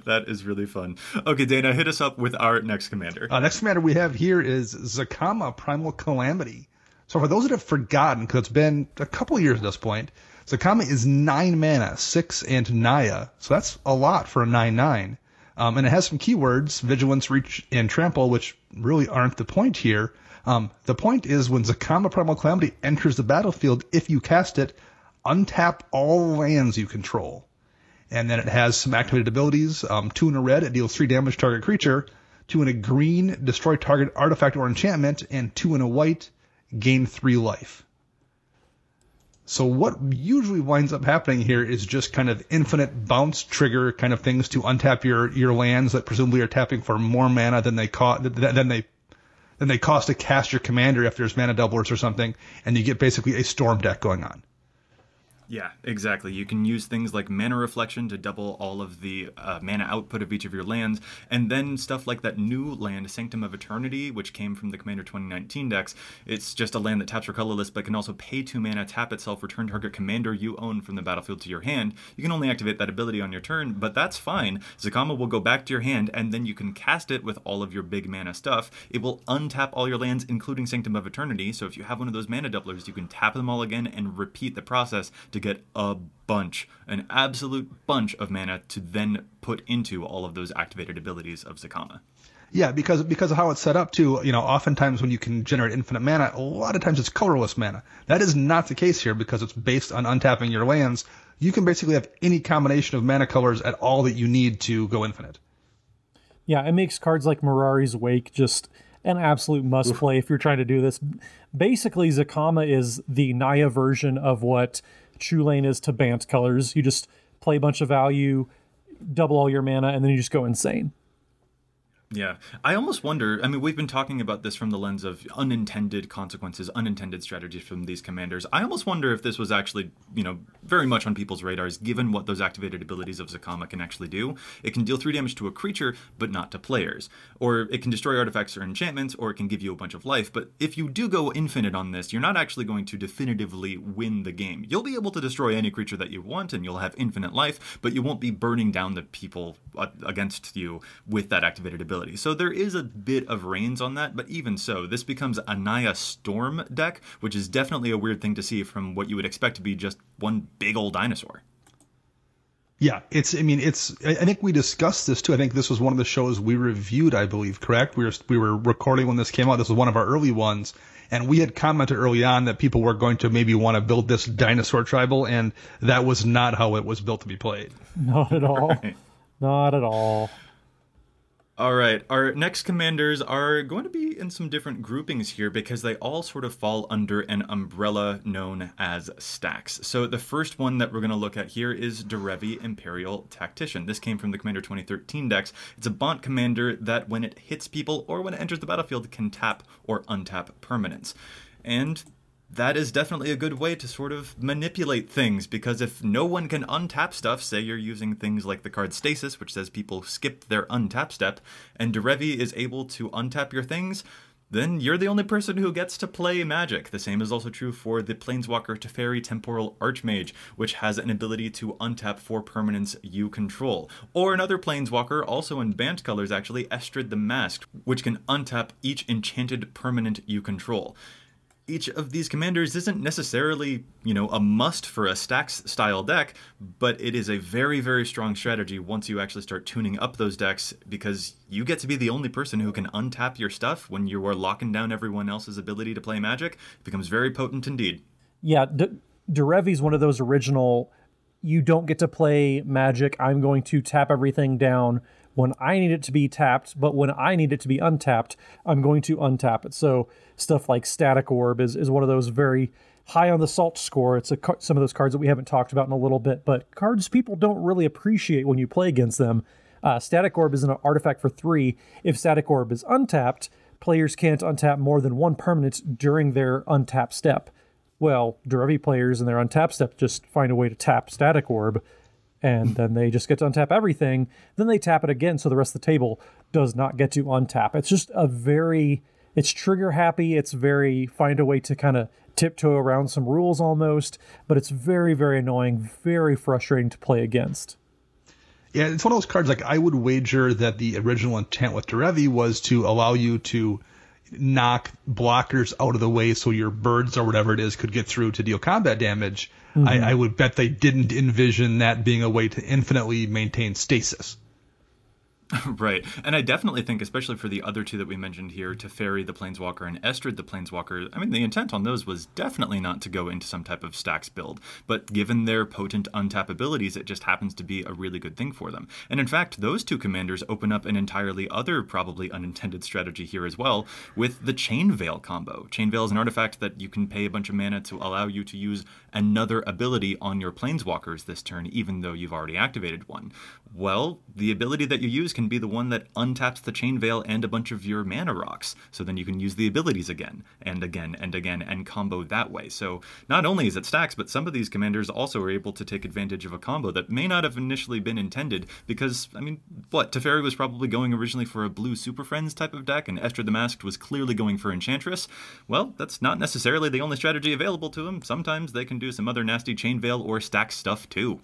That is really fun. Okay, Dana, hit us up with our next commander. Uh, next commander we have here is Zacama Primal Calamity. So for those that have forgotten, because it's been a couple years at this point, Zacama is nine mana, six and Naya. So that's a lot for a nine nine. Um, and it has some keywords, vigilance, reach, and trample, which really aren't the point here. Um, the point is when Zacama Primal Calamity enters the battlefield, if you cast it, untap all lands you control. And then it has some activated abilities. Um, two in a red, it deals three damage to target creature. Two in a green, destroy target artifact or enchantment. And two in a white, gain three life. So what usually winds up happening here is just kind of infinite bounce trigger kind of things to untap your your lands that presumably are tapping for more mana than they cost than they than they cost to cast your commander if there's mana doublers or something, and you get basically a storm deck going on. Yeah, exactly. You can use things like mana reflection to double all of the uh, mana output of each of your lands, and then stuff like that new land, Sanctum of Eternity, which came from the Commander 2019 decks. It's just a land that taps for colorless, but can also pay two mana, tap itself, return target commander you own from the battlefield to your hand. You can only activate that ability on your turn, but that's fine. Zacama will go back to your hand, and then you can cast it with all of your big mana stuff. It will untap all your lands, including Sanctum of Eternity. So if you have one of those mana doublers, you can tap them all again and repeat the process to get a bunch, an absolute bunch of mana to then put into all of those activated abilities of Zacama. Yeah, because because of how it's set up too, you know, oftentimes when you can generate infinite mana, a lot of times it's colorless mana. That is not the case here because it's based on untapping your lands. You can basically have any combination of mana colors at all that you need to go infinite. Yeah, it makes cards like Mirari's Wake just an absolute must play if you're trying to do this. Basically, Zacama is the Naya version of what Chulane is to Bant colors. You just play a bunch of value, double all your mana, and then you just go insane. Yeah. I almost wonder. I mean, we've been talking about this from the lens of unintended consequences, unintended strategies from these commanders. I almost wonder if this was actually, you know, very much on people's radars, given what those activated abilities of Zacama can actually do. It can deal three damage to a creature, but not to players. Or it can destroy artifacts or enchantments, or it can give you a bunch of life. But if you do go infinite on this, you're not actually going to definitively win the game. You'll be able to destroy any creature that you want, and you'll have infinite life, but you won't be burning down the people uh, against you with that activated ability ability. So there is a bit of reins on that, but even so, this becomes a Naya Storm deck, which is definitely a weird thing to see from what you would expect to be just one big old dinosaur. Yeah, it's. I mean, it's. I think we discussed this too. I think this was one of the shows we reviewed. I believe, correct? We were we were recording when this came out. This was one of our early ones, and we had commented early on that people were going to maybe want to build this dinosaur tribal, and that was not how it was built to be played. Not at all. Right. Not at all. All right, our next commanders are going to be in some different groupings here because they all sort of fall under an umbrella known as stacks. So the first one that we're going to look at here is Derevi Empyrial Tactician. This came from the Commander 2013 decks. It's a Bant commander that when it hits people or when it enters the battlefield can tap or untap permanents. And that is definitely a good way to sort of manipulate things because if no one can untap stuff, say you're using things like the card Stasis, which says people skip their untap step, and Derevi is able to untap your things, then you're the only person who gets to play magic. The same is also true for the Planeswalker Teferi Temporal Archmage, which has an ability to untap four permanents you control. Or another Planeswalker, also in Bant colors actually, Estrid the Masked, which can untap each enchanted permanent you control each of these commanders isn't necessarily, you know, a must for a stacks style deck, but it is a very, very strong strategy once you actually start tuning up those decks because you get to be the only person who can untap your stuff when you are locking down everyone else's ability to play magic. It becomes very potent indeed. Yeah, D- is one of those original you don't get to play magic. I'm going to tap everything down when I need it to be tapped, but when I need it to be untapped, I'm going to untap it. So stuff like Static Orb is, is one of those very high on the salt score. It's a, some of those cards that we haven't talked about in a little bit, but cards people don't really appreciate when you play against them. Uh, Static Orb is an artifact for three. If Static Orb is untapped, players can't untap more than one permanent during their untap step. Well, Derevi players in their untap step just find a way to tap Static Orb and then they just get to untap everything. Then they tap it again, so the rest of the table does not get to untap. It's just a very, it's trigger happy. It's very find a way to kind of tiptoe around some rules almost, but it's very, very annoying, very frustrating to play against. Yeah, it's one of those cards. Like I would wager that the original intent with Derevi was to allow you to knock blockers out of the way so your birds or whatever it is could get through to deal combat damage. Mm-hmm. I, I would bet they didn't envision that being a way to infinitely maintain stasis. right. And I definitely think, especially for the other two that we mentioned here, Teferi the Planeswalker and Estrid the Planeswalker, I mean, the intent on those was definitely not to go into some type of stacks build. But given their potent untap abilities, it just happens to be a really good thing for them. And in fact, those two commanders open up an entirely other, probably unintended strategy here as well with the Chain Veil combo. Chain Veil is an artifact that you can pay a bunch of mana to allow you to use another ability on your Planeswalkers this turn, even though you've already activated one. Well, the ability that you use can be the one that untaps the Chain Veil and a bunch of your mana rocks. So then you can use the abilities again and again and again and combo that way. So not only is it stacks, but some of these commanders also are able to take advantage of a combo that may not have initially been intended because, I mean, what? Teferi was probably going originally for a blue Super Friends type of deck, and Estrid the Masked was clearly going for Enchantress. Well, that's not necessarily the only strategy available to them. Sometimes they can do some other nasty Chain Veil or stack stuff too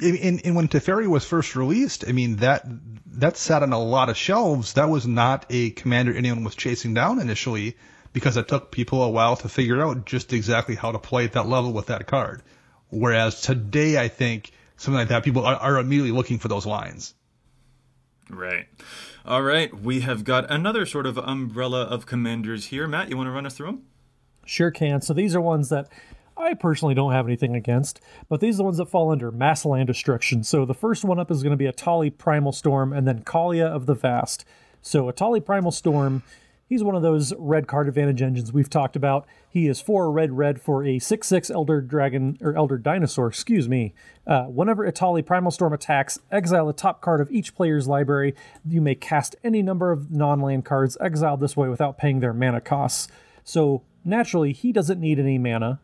and, and when Teferi was first released, I mean that that sat on a lot of shelves. That was not a commander anyone was chasing down initially because it took people a while to figure out just exactly how to play at that level with that card. Whereas today, I think something like that, people are, are immediately looking for those lines. Right. All right. We have got another sort of umbrella of commanders here. Matt, you want to run us through them? Sure can. So these are ones that I personally don't have anything against, but these are the ones that fall under mass land destruction. So the first one up is going to be Etali Primal Storm and then Kaalia of the Vast. So Etali Primal Storm, he's one of those red card advantage engines we've talked about. He is four red red for a 6 6 Elder Dragon, or Elder Dinosaur, excuse me. Uh, whenever Etali Primal Storm attacks, exile the top card of each player's library. You may cast any number of non land cards exiled this way without paying their mana costs. So naturally, he doesn't need any mana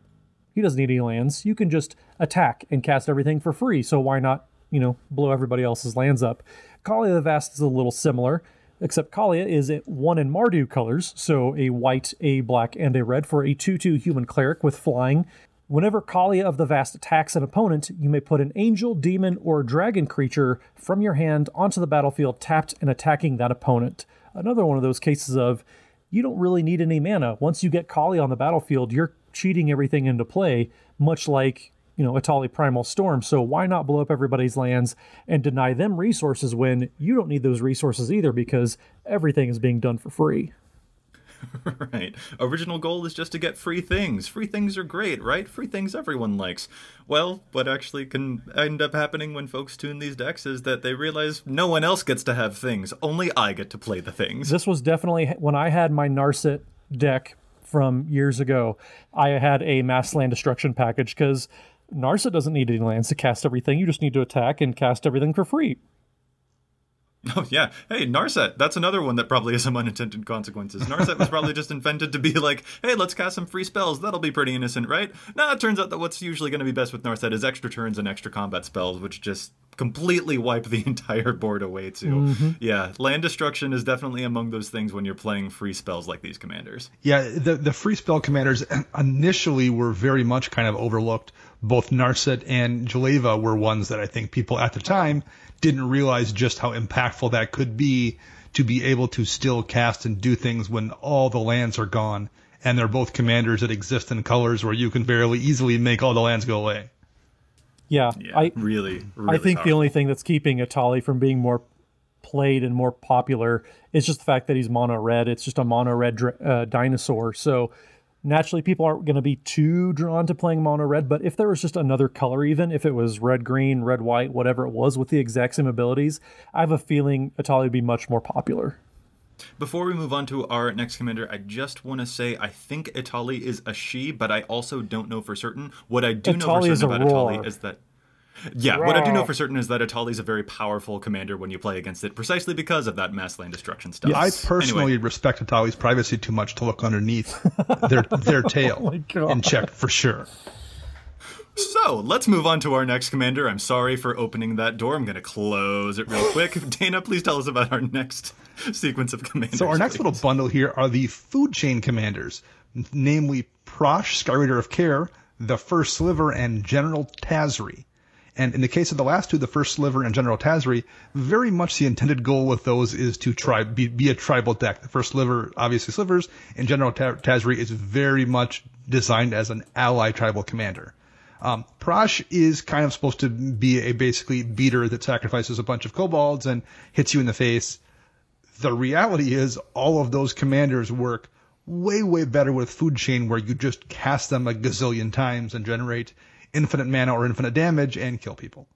he doesn't need any lands. You can just attack and cast everything for free. So why not, you know, blow everybody else's lands up? Kaalia the Vast is a little similar, except Kaalia is one in Mardu colors, so a white, a black, and a red for a 2 2 human cleric with flying. Whenever Kaalia of the Vast attacks an opponent, you may put an angel, demon, or dragon creature from your hand onto the battlefield tapped and attacking that opponent. Another one of those cases of you don't really need any mana. Once you get Kaalia on the battlefield, you're cheating everything into play, much like you know Etali Primal Storm. So why not blow up everybody's lands and deny them resources when you don't need those resources either because everything is being done for free. right. Original goal is just to get free things. Free things are great, right? Free things everyone likes. Well, what actually can end up happening when folks tune these decks is that they realize no one else gets to have things. Only I get to play the things. This was definitely when I had my Narset deck from years ago, I had a mass land destruction package because Narsa doesn't need any lands to cast everything. You just need to attack and cast everything for free. Oh yeah. Hey, Narset. That's another one that probably has some unintended consequences. Narset was probably just invented to be like, hey, let's cast some free spells. That'll be pretty innocent, right? No, it turns out that what's usually going to be best with Narset is extra turns and extra combat spells, which just completely wipe the entire board away too. Mm-hmm. Yeah, land destruction is definitely among those things when you're playing free spells like these commanders. Yeah, the the free spell commanders initially were very much kind of overlooked. Both Narset and Jeleva were ones that I think people at the time didn't realize just how impactful that could be to be able to still cast and do things when all the lands are gone. And they're both commanders that exist in colors where you can very easily make all the lands go away. Yeah, yeah I really, really I think powerful. the only thing that's keeping Etali from being more played and more popular is just the fact that he's mono red. It's just a mono red uh, dinosaur. So naturally people aren't going to be too drawn to playing mono red but if there was just another color even if it was red green red white whatever it was with the exact same abilities i have a feeling Etali would be much more popular before we move on to our next commander, I just want to say I think Etali is a she, but I also don't know for certain. What I do Etali know for certain about. Etali is that yeah, what I do know for certain is that Etali is a very powerful commander when you play against it, precisely because of that mass land destruction stuff. Yeah, I personally anyway. respect Etali's privacy too much to look underneath their their tail oh and check for sure. So let's move on to our next commander. I'm sorry for opening that door. I'm going to close it real quick. Dana, please tell us about our next sequence of commanders. So our next please. little bundle here are the food chain commanders, namely Prossh, Skyraider of Kher, the First Sliver, and General Tazri. And in the case of the last two, the first sliver and General Tazri, very much the intended goal with those is to try be, be a tribal deck. The first sliver obviously slivers, and General Tazri is very much designed as an ally tribal commander. Um, Prossh is kind of supposed to be a basically beater that sacrifices a bunch of kobolds and hits you in the face. The reality is all of those commanders work way, way better with Food Chain where you just cast them a gazillion times and generate infinite mana or infinite damage and kill people.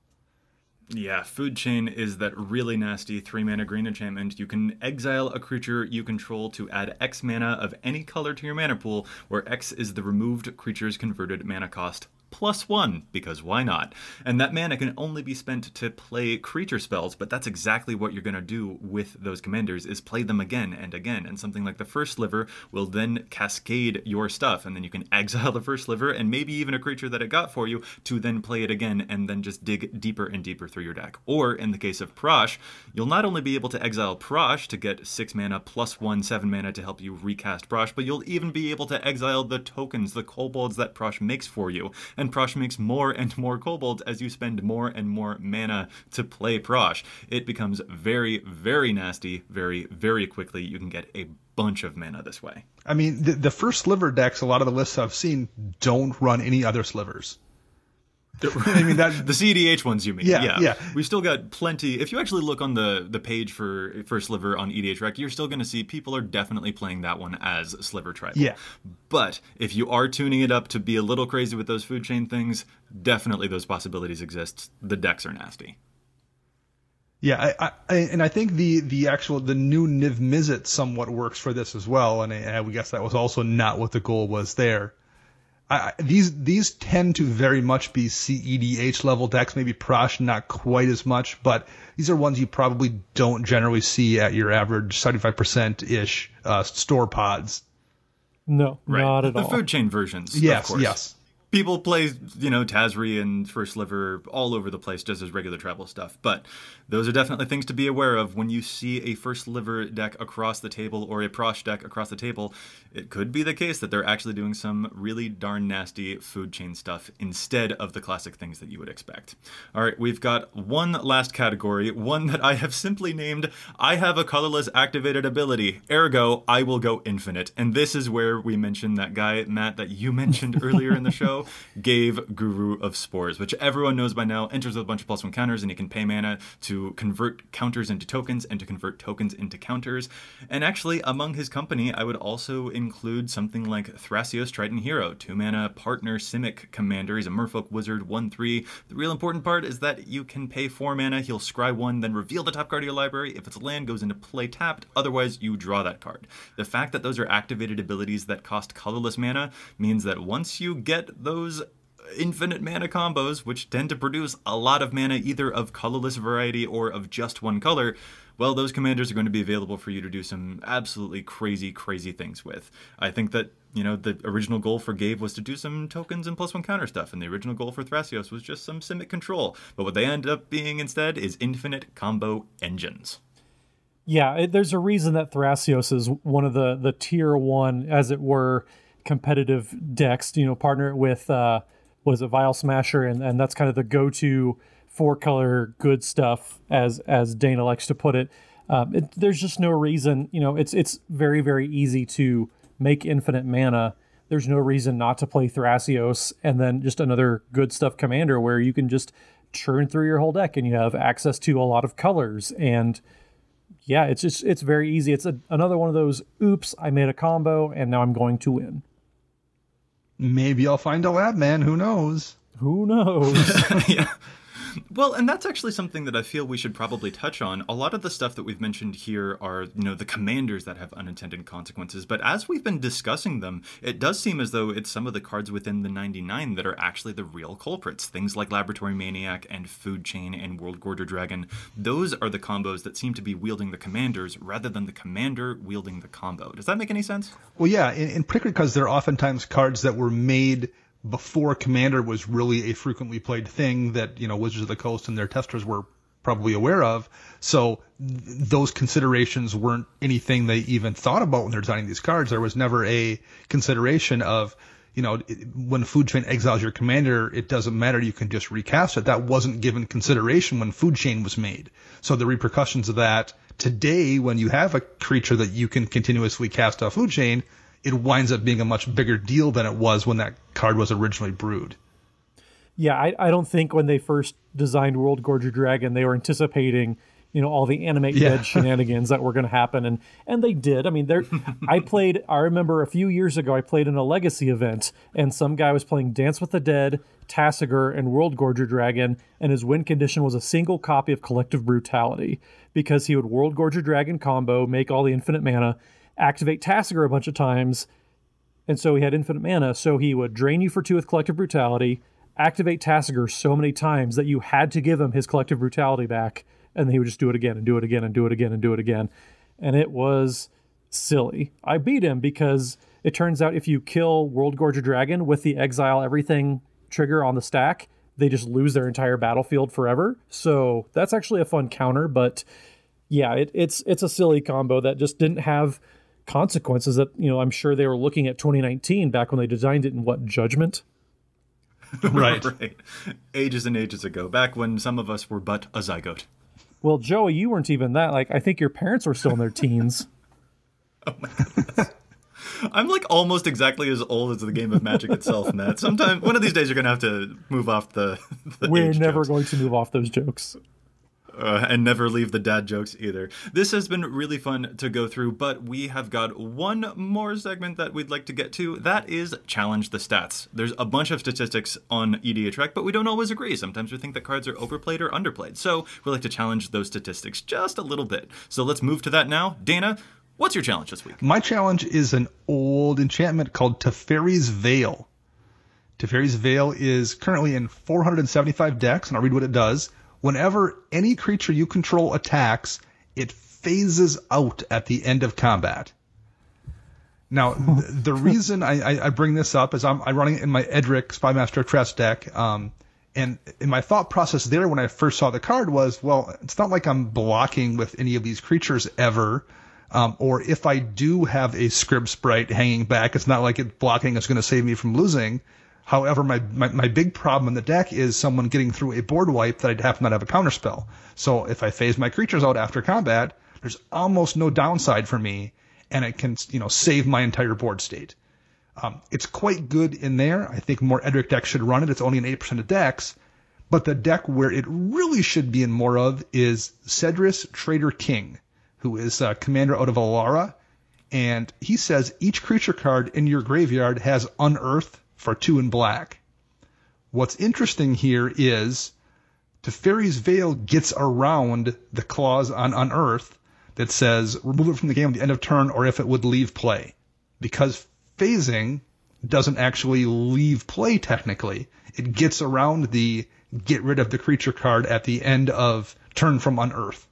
Yeah, Food Chain is that really nasty three mana green enchantment. You can exile a creature you control to add X mana of any color to your mana pool, where X is the removed creature's converted mana cost plus one, because why not? And that mana can only be spent to play creature spells, but that's exactly what you're going to do with those commanders, is play them again and again. And something like the first sliver will then cascade your stuff, and then you can exile the first sliver and maybe even a creature that it got for you to then play it again and then just dig deeper and deeper through your deck. Or in the case of Prossh, you'll not only be able to exile Prossh to get six mana plus one seven mana to help you recast Prossh, but you'll even be able to exile the tokens, the kobolds that Prossh makes for you. And and Prossh makes more and more kobolds as you spend more and more mana to play Prossh. It becomes very, very nasty very, very quickly. You can get a bunch of mana this way. I mean, the, the first sliver decks, a lot of the lists I've seen don't run any other slivers. I mean that the CEDH ones you mean? Yeah, yeah, yeah. We've still got plenty. If you actually look on the the page for for Sliver on EDHREC, you're still going to see people are definitely playing that one as Sliver Tribal. Yeah. But if you are tuning it up to be a little crazy with those food chain things, definitely those possibilities exist. The decks are nasty. Yeah, I, I, and I think the the actual the new Niv Mizzet somewhat works for this as well, and I, I guess that was also not what the goal was there. I, these these tend to very much be CEDH level decks. Maybe Prossh not quite as much, but these are ones you probably don't generally see at your average 75% ish uh, store pods. No, right. not at the all. The food chain versions. Yes, yes people play, you know, Tazri and First Sliver all over the place just as regular travel stuff. But those are definitely things to be aware of when you see a First Sliver deck across the table or a Prossh deck across the table. It could be the case that they're actually doing some really darn nasty food chain stuff instead of the classic things that you would expect. All right, we've got one last category, one that I have simply named I have a colorless activated ability, ergo, I will go infinite. And this is where we mentioned that guy, Matt, that you mentioned earlier in the show Ghave Guru of Spores, which everyone knows by now enters with a bunch of plus one counters, and he can pay mana to convert counters into tokens and to convert tokens into counters. And actually, among his company, I would also include something like Thrasios Triton Hero, two mana partner Simic commander. He's a Merfolk Wizard, 1 3. The real important part is that you can pay 4 mana, he'll scry 1, then reveal the top card of your library. If it's land, goes into play tapped, otherwise, you draw that card. The fact that those are activated abilities that cost colorless mana means that once you get those infinite mana combos, which tend to produce a lot of mana either of colorless variety or of just one color, well, those commanders are going to be available for you to do some absolutely crazy, crazy things with. I think that, you know, the original goal for Ghave was to do some tokens and plus one counter stuff, and the original goal for Thrasios was just some Simic control. But what they end up being instead is infinite combo engines. Yeah, it, there's a reason that Thrasios is one of the the tier one, as it were, competitive decks. You know, partner with uh, was it Vial Smasher, and and that's kind of the go to four color good stuff, as as Dana likes to put it. Um, it. There's just no reason, you know, it's it's very very easy to make infinite mana. There's no reason not to play Thrasios and then just another good stuff commander where you can just churn through your whole deck and you have access to a lot of colors and yeah, it's just it's very easy. It's a, another one of those oops, I made a combo and now I'm going to win. Maybe I'll find a lab man, who knows? Who knows? yeah. Well, and that's actually something that I feel we should probably touch on. A lot of the stuff that we've mentioned here are, you know, the commanders that have unintended consequences, but as we've been discussing them, it does seem as though it's some of the cards within the 99 that are actually the real culprits. Things like Laboratory Maniac and Food Chain and Worldgorger Dragon. Those are the combos that seem to be wielding the commanders rather than the commander wielding the combo. Does that make any sense? Well, yeah, in, in particular because they're oftentimes cards that were made before Commander was really a frequently played thing that you know Wizards of the Coast and their testers were probably aware of. So th- those considerations weren't anything they even thought about when they're designing these cards. There was never a consideration of you know, when Food Chain exiles your commander, it doesn't matter. You can just recast it. That wasn't given consideration when Food Chain was made. So the repercussions of that today, when you have a creature that you can continuously cast off Food Chain, it winds up being a much bigger deal than it was when that card was originally brewed. Yeah, I, I don't think when they first designed Worldgorger Dragon, they were anticipating, you know, all the animate yeah. dead shenanigans that were going to happen, and and they did. I mean, there, I played. I remember a few years ago, I played in a Legacy event, and some guy was playing Dance with the Dead, Tasigur, and Worldgorger Dragon, and his win condition was a single copy of Collective Brutality because he would Worldgorger Dragon combo, make all the infinite mana, activate Tasigur a bunch of times, and so he had infinite mana. So he would drain you for two with Collective Brutality, activate Tasigur so many times that you had to give him his Collective Brutality back, and then he would just do it again and do it again and do it again and do it again. And it was silly. I beat him because it turns out if you kill Worldgorger Dragon with the Exile Everything trigger on the stack, they just lose their entire battlefield forever. So that's actually a fun counter, but yeah, it, it's it's a silly combo that just didn't have consequences that you know I'm sure they were looking at 2019 back when they designed it in what judgment. right. right. Ages and ages ago, back when some of us were but a zygote. Well, Joey, you weren't even that. Like, I think your parents were still in their teens. oh my goodness. I'm like almost exactly as old as the game of Magic itself, Matt. Sometime one of these days you're gonna have to move off the. the We're never jokes. going to move off those jokes uh, and never leave the dad jokes either. This has been really fun to go through, but we have got one more segment that we'd like to get to. That is challenge the stats. There's a bunch of statistics on EDHREC, but we don't always agree. Sometimes we think that cards are overplayed or underplayed. So we like to challenge those statistics just a little bit. So let's move to that now. Dana, what's your challenge this week? My challenge is an old enchantment called Teferi's Veil. Teferi's Veil is currently in 475 decks, and I'll read what it does whenever any creature you control attacks, it phases out at the end of combat. Now, the reason I, I, bring this up is I'm, I'm running it in my Edric Spymaster Trest deck. Um, and in my thought process there when I first saw the card was, well, it's not like I'm blocking with any of these creatures ever. Um, or if I do have a Scryb sprite hanging back, it's not like it blocking is going to save me from losing. However, my, my, my big problem in the deck is someone getting through a board wipe that I'd to not have a counterspell. So if I phase my creatures out after combat, there's almost no downside for me, and it can you know save my entire board state. Um, it's quite good in there. I think more Edric decks should run it. It's only an 8% of decks. But the deck where it really should be in more of is Sedris Traitor King, who is a commander out of Alara. And he says each creature card in your graveyard has unearth for two in black. What's interesting here is Teferi's Veil gets around the clause on Unearth that says remove it from the game at the end of turn or if it would leave play. Because phasing doesn't actually leave play technically. It gets around the get rid of the creature card at the end of turn from unearth.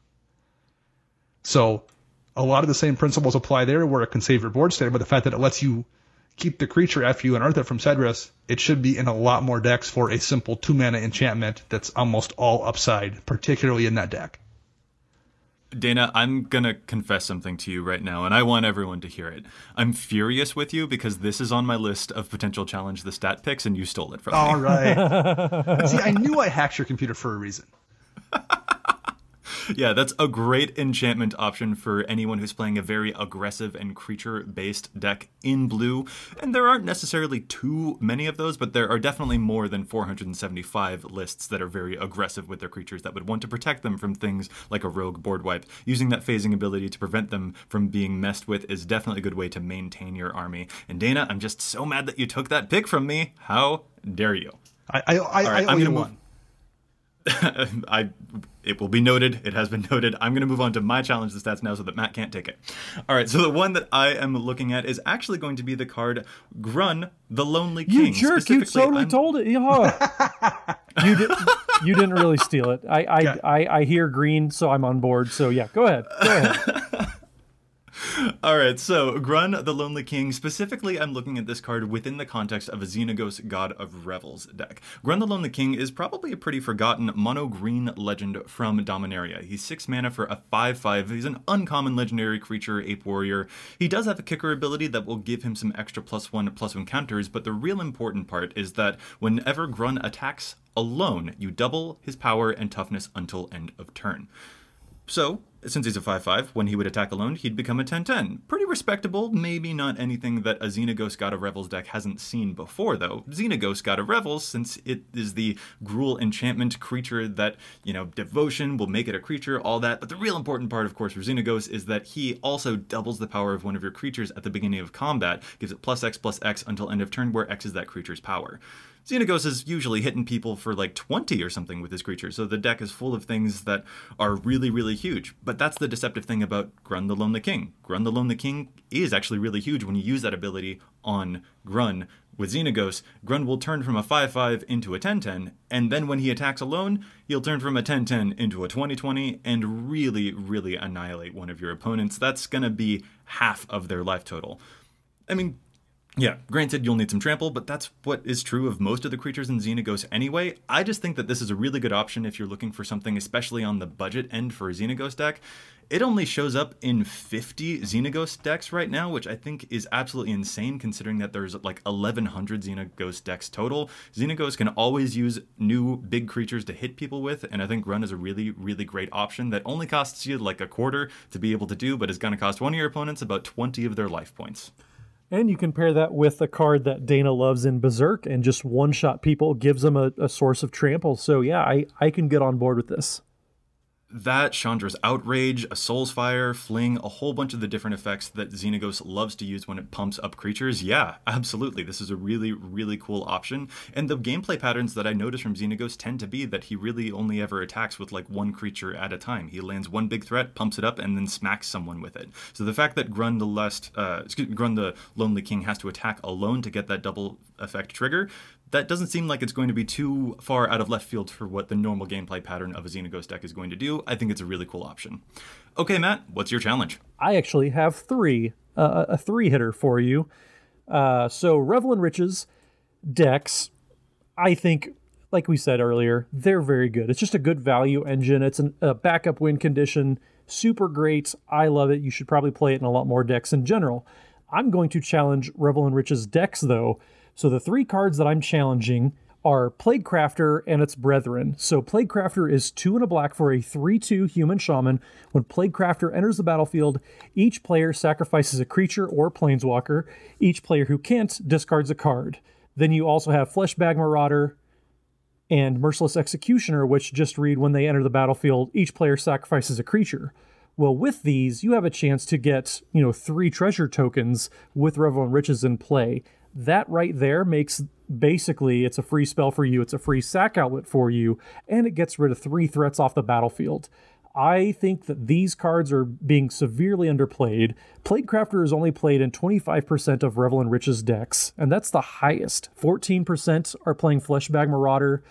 So a lot of the same principles apply there where it can save your board state, but the fact that it lets you keep the creature after you unearth it from Sedris, it should be in a lot more decks for a simple two mana enchantment that's almost all upside, particularly in that deck. Dana, I'm going to confess something to you right now, and I want everyone to hear it. I'm furious with you because this is on my list of potential challenge the stat picks, and you stole it from All me. right. See, I knew I hacked your computer for a reason. yeah, that's a great enchantment option for anyone who's playing a very aggressive and creature based deck in blue. And there aren't necessarily too many of those, but there are definitely more than 475 lists that are very aggressive with their creatures that would want to protect them from things like a rogue board wipe. Using that phasing ability to prevent them from being messed with is definitely a good way to maintain your army. And Dana, I'm just so mad that you took that pick from me. How dare you? I, I, I, right, I I'm owe you gonna move- one. I it will be noted. It has been noted. I'm going to move on to my challenge the stats now so that Matt can't take it. All right, so the one that I am looking at is actually going to be the card Grunn the Lonely King. You King. jerk! You totally I'm- told it. Yeah. you did. You didn't really steal it. I I, Yeah. I I hear green, so I'm on board. So yeah, go ahead. Go ahead. All right, so Grunn the Lonely King. Specifically, I'm looking at this card within the context of a Xenagos God of Revels deck. Grunn the Lonely King is probably a pretty forgotten mono green legend from Dominaria. He's 6 mana for a 5 5. He's an uncommon legendary creature, Ape Warrior. He does have a kicker ability that will give him some extra plus 1 plus 1 counters, but the real important part is that whenever Grunn attacks alone, you double his power and toughness until end of turn. So, since he's a 5 5, when he would attack alone, he'd become a 10 10. Pretty respectable, maybe not anything that a Xenagos God of Revels deck hasn't seen before, though. Xenagos God of Revels, since it is the Gruul enchantment creature that, you know, devotion will make it a creature, all that. But the real important part, of course, for Xenagos is that he also doubles the power of one of your creatures at the beginning of combat, gives it plus X plus X until end of turn, where X is that creature's power. Xenagos is usually hitting people for like 20 or something with his creature, so the deck is full of things that are really, really huge. But that's the deceptive thing about Grunn the Lonely King. Grunn the Lonely King is actually really huge when you use that ability on Grunn. With Xenagos, Grunn will turn from a 5 5 into a 10 10, and then when he attacks alone, he'll turn from a 10 10 into a 20 20 and really, really annihilate one of your opponents. That's gonna be half of their life total. I mean, yeah, granted, you'll need some trample, but that's what is true of most of the creatures in Xenagos anyway. I just think that this is a really good option if you're looking for something, especially on the budget end for a Xenagos deck. It only shows up in 50 Xenagos decks right now, which I think is absolutely insane considering that there's like 1100 Xenagos decks total. Xenagos can always use new big creatures to hit people with, and I think Grunn is a really, really great option that only costs you like a quarter to be able to do, but is going to cost one of your opponents about 20 of their life points. And you can pair that with a card that Dana loves in Berserk and just one shot people, gives them a, a source of trample. So yeah, I, I can get on board with this. That, Chandra's Outrage, a Soul's Fire, Fling, a whole bunch of the different effects that Xenagos loves to use when it pumps up creatures. Yeah, absolutely. This is a really, really cool option. And the gameplay patterns that I notice from Xenagos tend to be that he really only ever attacks with like one creature at a time. He lands one big threat, pumps it up, and then smacks someone with it. So the fact that Grunn the Lust, uh, Grunn the Lonely King has to attack alone to get that double effect trigger, that doesn't seem like it's going to be too far out of left field for what the normal gameplay pattern of a Xenagos deck is going to do. I think it's a really cool option. Okay, Matt, what's your challenge? I actually have three, uh, a three hitter for you. Uh, so Revel in Riches decks, I think, like we said earlier, they're very good. It's just a good value engine. It's an, a backup win condition, super great. I love it. You should probably play it in a lot more decks in general. I'm going to challenge Revel in Riches decks though. So the three cards that I'm challenging are Plaguecrafter and its brethren. So Plaguecrafter is two and a black for a 3-2 human shaman. When Plaguecrafter enters the battlefield, each player sacrifices a creature or planeswalker. Each player who can't discards a card. Then you also have Fleshbag Marauder and Merciless Executioner, which just read when they enter the battlefield, each player sacrifices a creature. Well, with these, you have a chance to get, you know, three treasure tokens with Revel in Riches in play. That right there makes basically it's a free spell for you, it's a free sack outlet for you, and it gets rid of three threats off the battlefield. I think that these cards are being severely underplayed. Plaguecrafter is only played in 25% of Revel in Riches decks, and that's the highest. 14% are playing Fleshbag Marauder,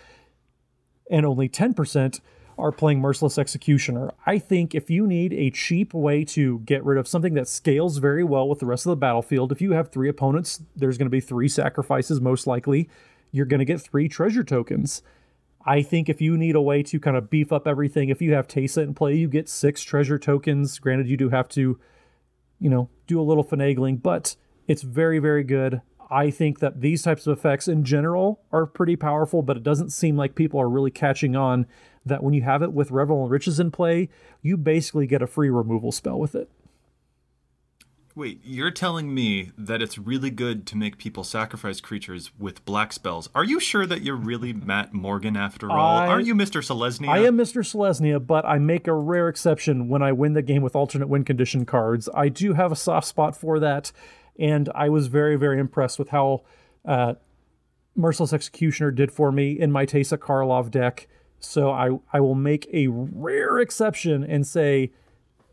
and only 10% are playing Merciless Executioner. I think if you need a cheap way to get rid of something that scales very well with the rest of the battlefield, if you have three opponents, there's going to be three sacrifices most likely. You're going to get three treasure tokens. I think if you need a way to kind of beef up everything, if you have Teysa in play, you get six treasure tokens. Granted, you do have to, you know, do a little finagling, but it's very, very good. I think that these types of effects in general are pretty powerful, but it doesn't seem like people are really catching on that when you have it with Revel in Riches in play, you basically get a free removal spell with it. Wait, you're telling me that it's really good to make people sacrifice creatures with black spells. Are you sure that you're really Matt Morgan after all? I- Aren't you Mr. Selesnya? I am Mr. Selesnya, but I make a rare exception when I win the game with alternate win condition cards. I do have a soft spot for that, and I was very, very impressed with how uh, Merciless Executioner did for me in my Teysa Karlov deck. So I, I will make a rare exception and say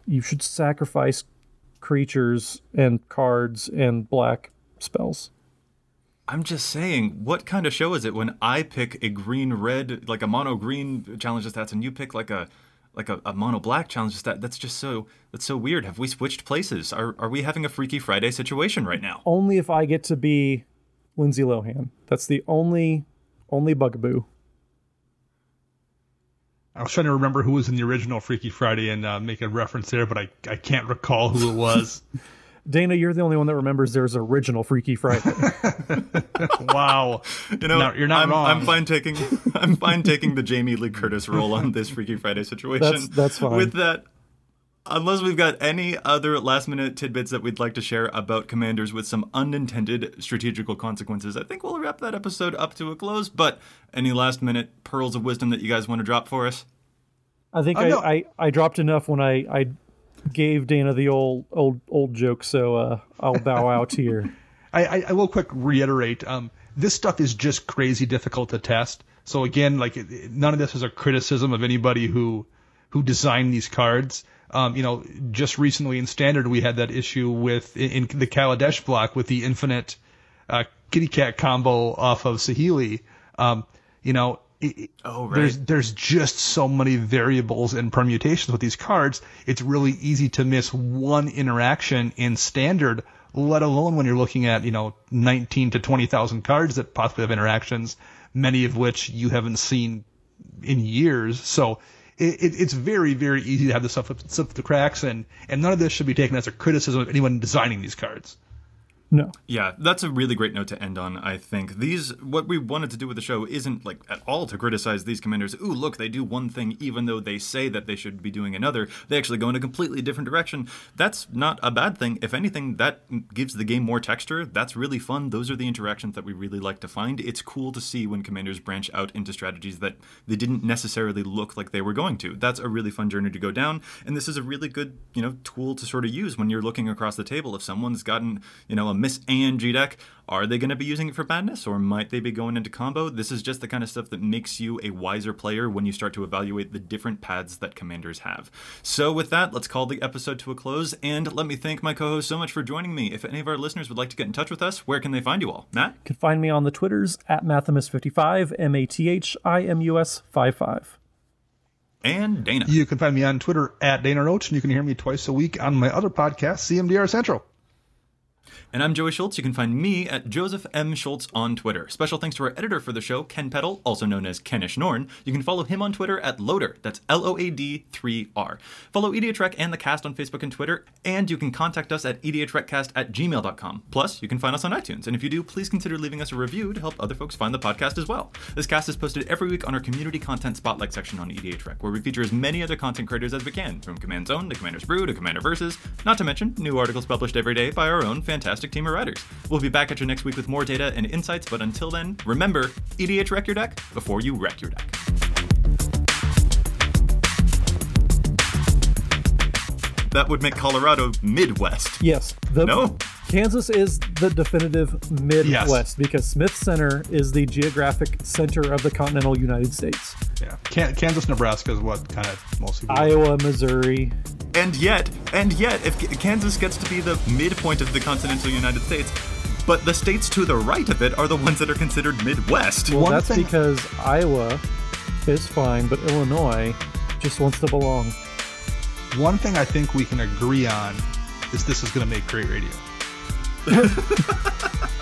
you should sacrifice creatures and cards and black spells. I'm just saying, what kind of show is it when I pick a green red, like a mono green challenge stats, and you pick like a like a, a mono black challenge stat? That's just so that's so weird. Have we switched places? Are are we having a Freaky Friday situation right now? Only if I get to be Lindsay Lohan. That's the only only bugaboo. I was trying to remember who was in the original Freaky Friday and uh, make a reference there, but I, I can't recall who it was. Dana, you're the only one that remembers there's original Freaky Friday. wow. You know, No, you're not I'm, wrong. I'm fine taking I'm fine taking the Jamie Lee Curtis role on this Freaky Friday situation. That's- that's fine. With that, unless we've got any other last minute tidbits that we'd like to share about commanders with some unintended strategical consequences, I think we'll wrap that episode up to a close. But any last minute pearls of wisdom that you guys want to drop for us? I think Oh, I, no. I, I dropped enough when I, I gave Dana the old old old joke, so uh, I'll bow out here. I, I, I will quick reiterate. Um, this stuff is just crazy difficult to test. So again, like it, it- none of this is a criticism of anybody who who designed these cards. Um, you know, just recently in standard we had that issue with in, in the Kaladesh block with the infinite uh, kitty cat combo off of Saheeli. Um, you know, it, Oh, right. there's there's just so many variables and permutations with these cards. It's really easy to miss one interaction in standard, let alone when you're looking at you know 19 to 20,000 cards that possibly have interactions, many of which you haven't seen in years. So it, it, it's very very easy to have this stuff slip slip the cracks, and and none of this should be taken as a criticism of anyone designing these cards. No, Yeah, that's a really great note to end on, I think. These, what we wanted to do with the show isn't like at all to criticize these commanders. Ooh, look, they do one thing even though they say that they should be doing another. They actually go in a completely different direction. That's not a bad thing. If anything, that gives the game more texture. That's really fun. Those are the interactions that we really like to find. It's cool to see when commanders branch out into strategies that they didn't necessarily look like they were going to. That's a really fun journey to go down, and this is a really good, you know, tool to sort of use when you're looking across the table. If someone's gotten, you know, a Miss ANG deck, are they going to be using it for badness, or might they be going into combo? This is just the kind of stuff that makes you a wiser player when you start to evaluate the different paths that commanders have. So, with that, let's call the episode to a close, and let me thank my co-host so much for joining me. If any of our listeners would like to get in touch with us, where can they find you all? Matt. you can find me on the Twitters at Mathimus55, M A T H I M U S 55. and Dana. You can find me on Twitter at Dana Roach, and you can hear me twice a week on my other podcast, CMDR Central. And I'm Joey Schultz. You can find me at Joseph M. Schultz on Twitter. Special thanks to our editor for the show, Ken Peddle, also known as Kenish Norn. You can follow him on Twitter at Loader. That's L O A D 3 R. Follow EDHREC and the cast on Facebook and Twitter, and you can contact us at edhreccast at gmail.com. Plus, you can find us on iTunes. And if you do, please consider leaving us a review to help other folks find the podcast as well. This cast is posted every week on our community content spotlight section on EDHREC, where we feature as many other content creators as we can, from Command Zone to Commander's Brew to Commander Versus, not to mention new articles published every day by our own fantastic team of writers. We'll be back at you next week with more data and insights, but until then, remember, EDHREC your deck before you wreck your deck. That would make Colorado Midwest. Yes. The, No? Kansas is the definitive Midwest because Smith Center is the geographic center of the continental United States. Yeah, Kan- Kansas, Nebraska is what kind of mostly. Iowa, Missouri. And yet, and yet, if Kansas gets to be the midpoint of the continental United States, but the states to the right of it are the ones that are considered Midwest. Well, One that's thing- because Iowa is fine, but Illinois just wants to belong. One thing I think we can agree on is this is going to make great radio.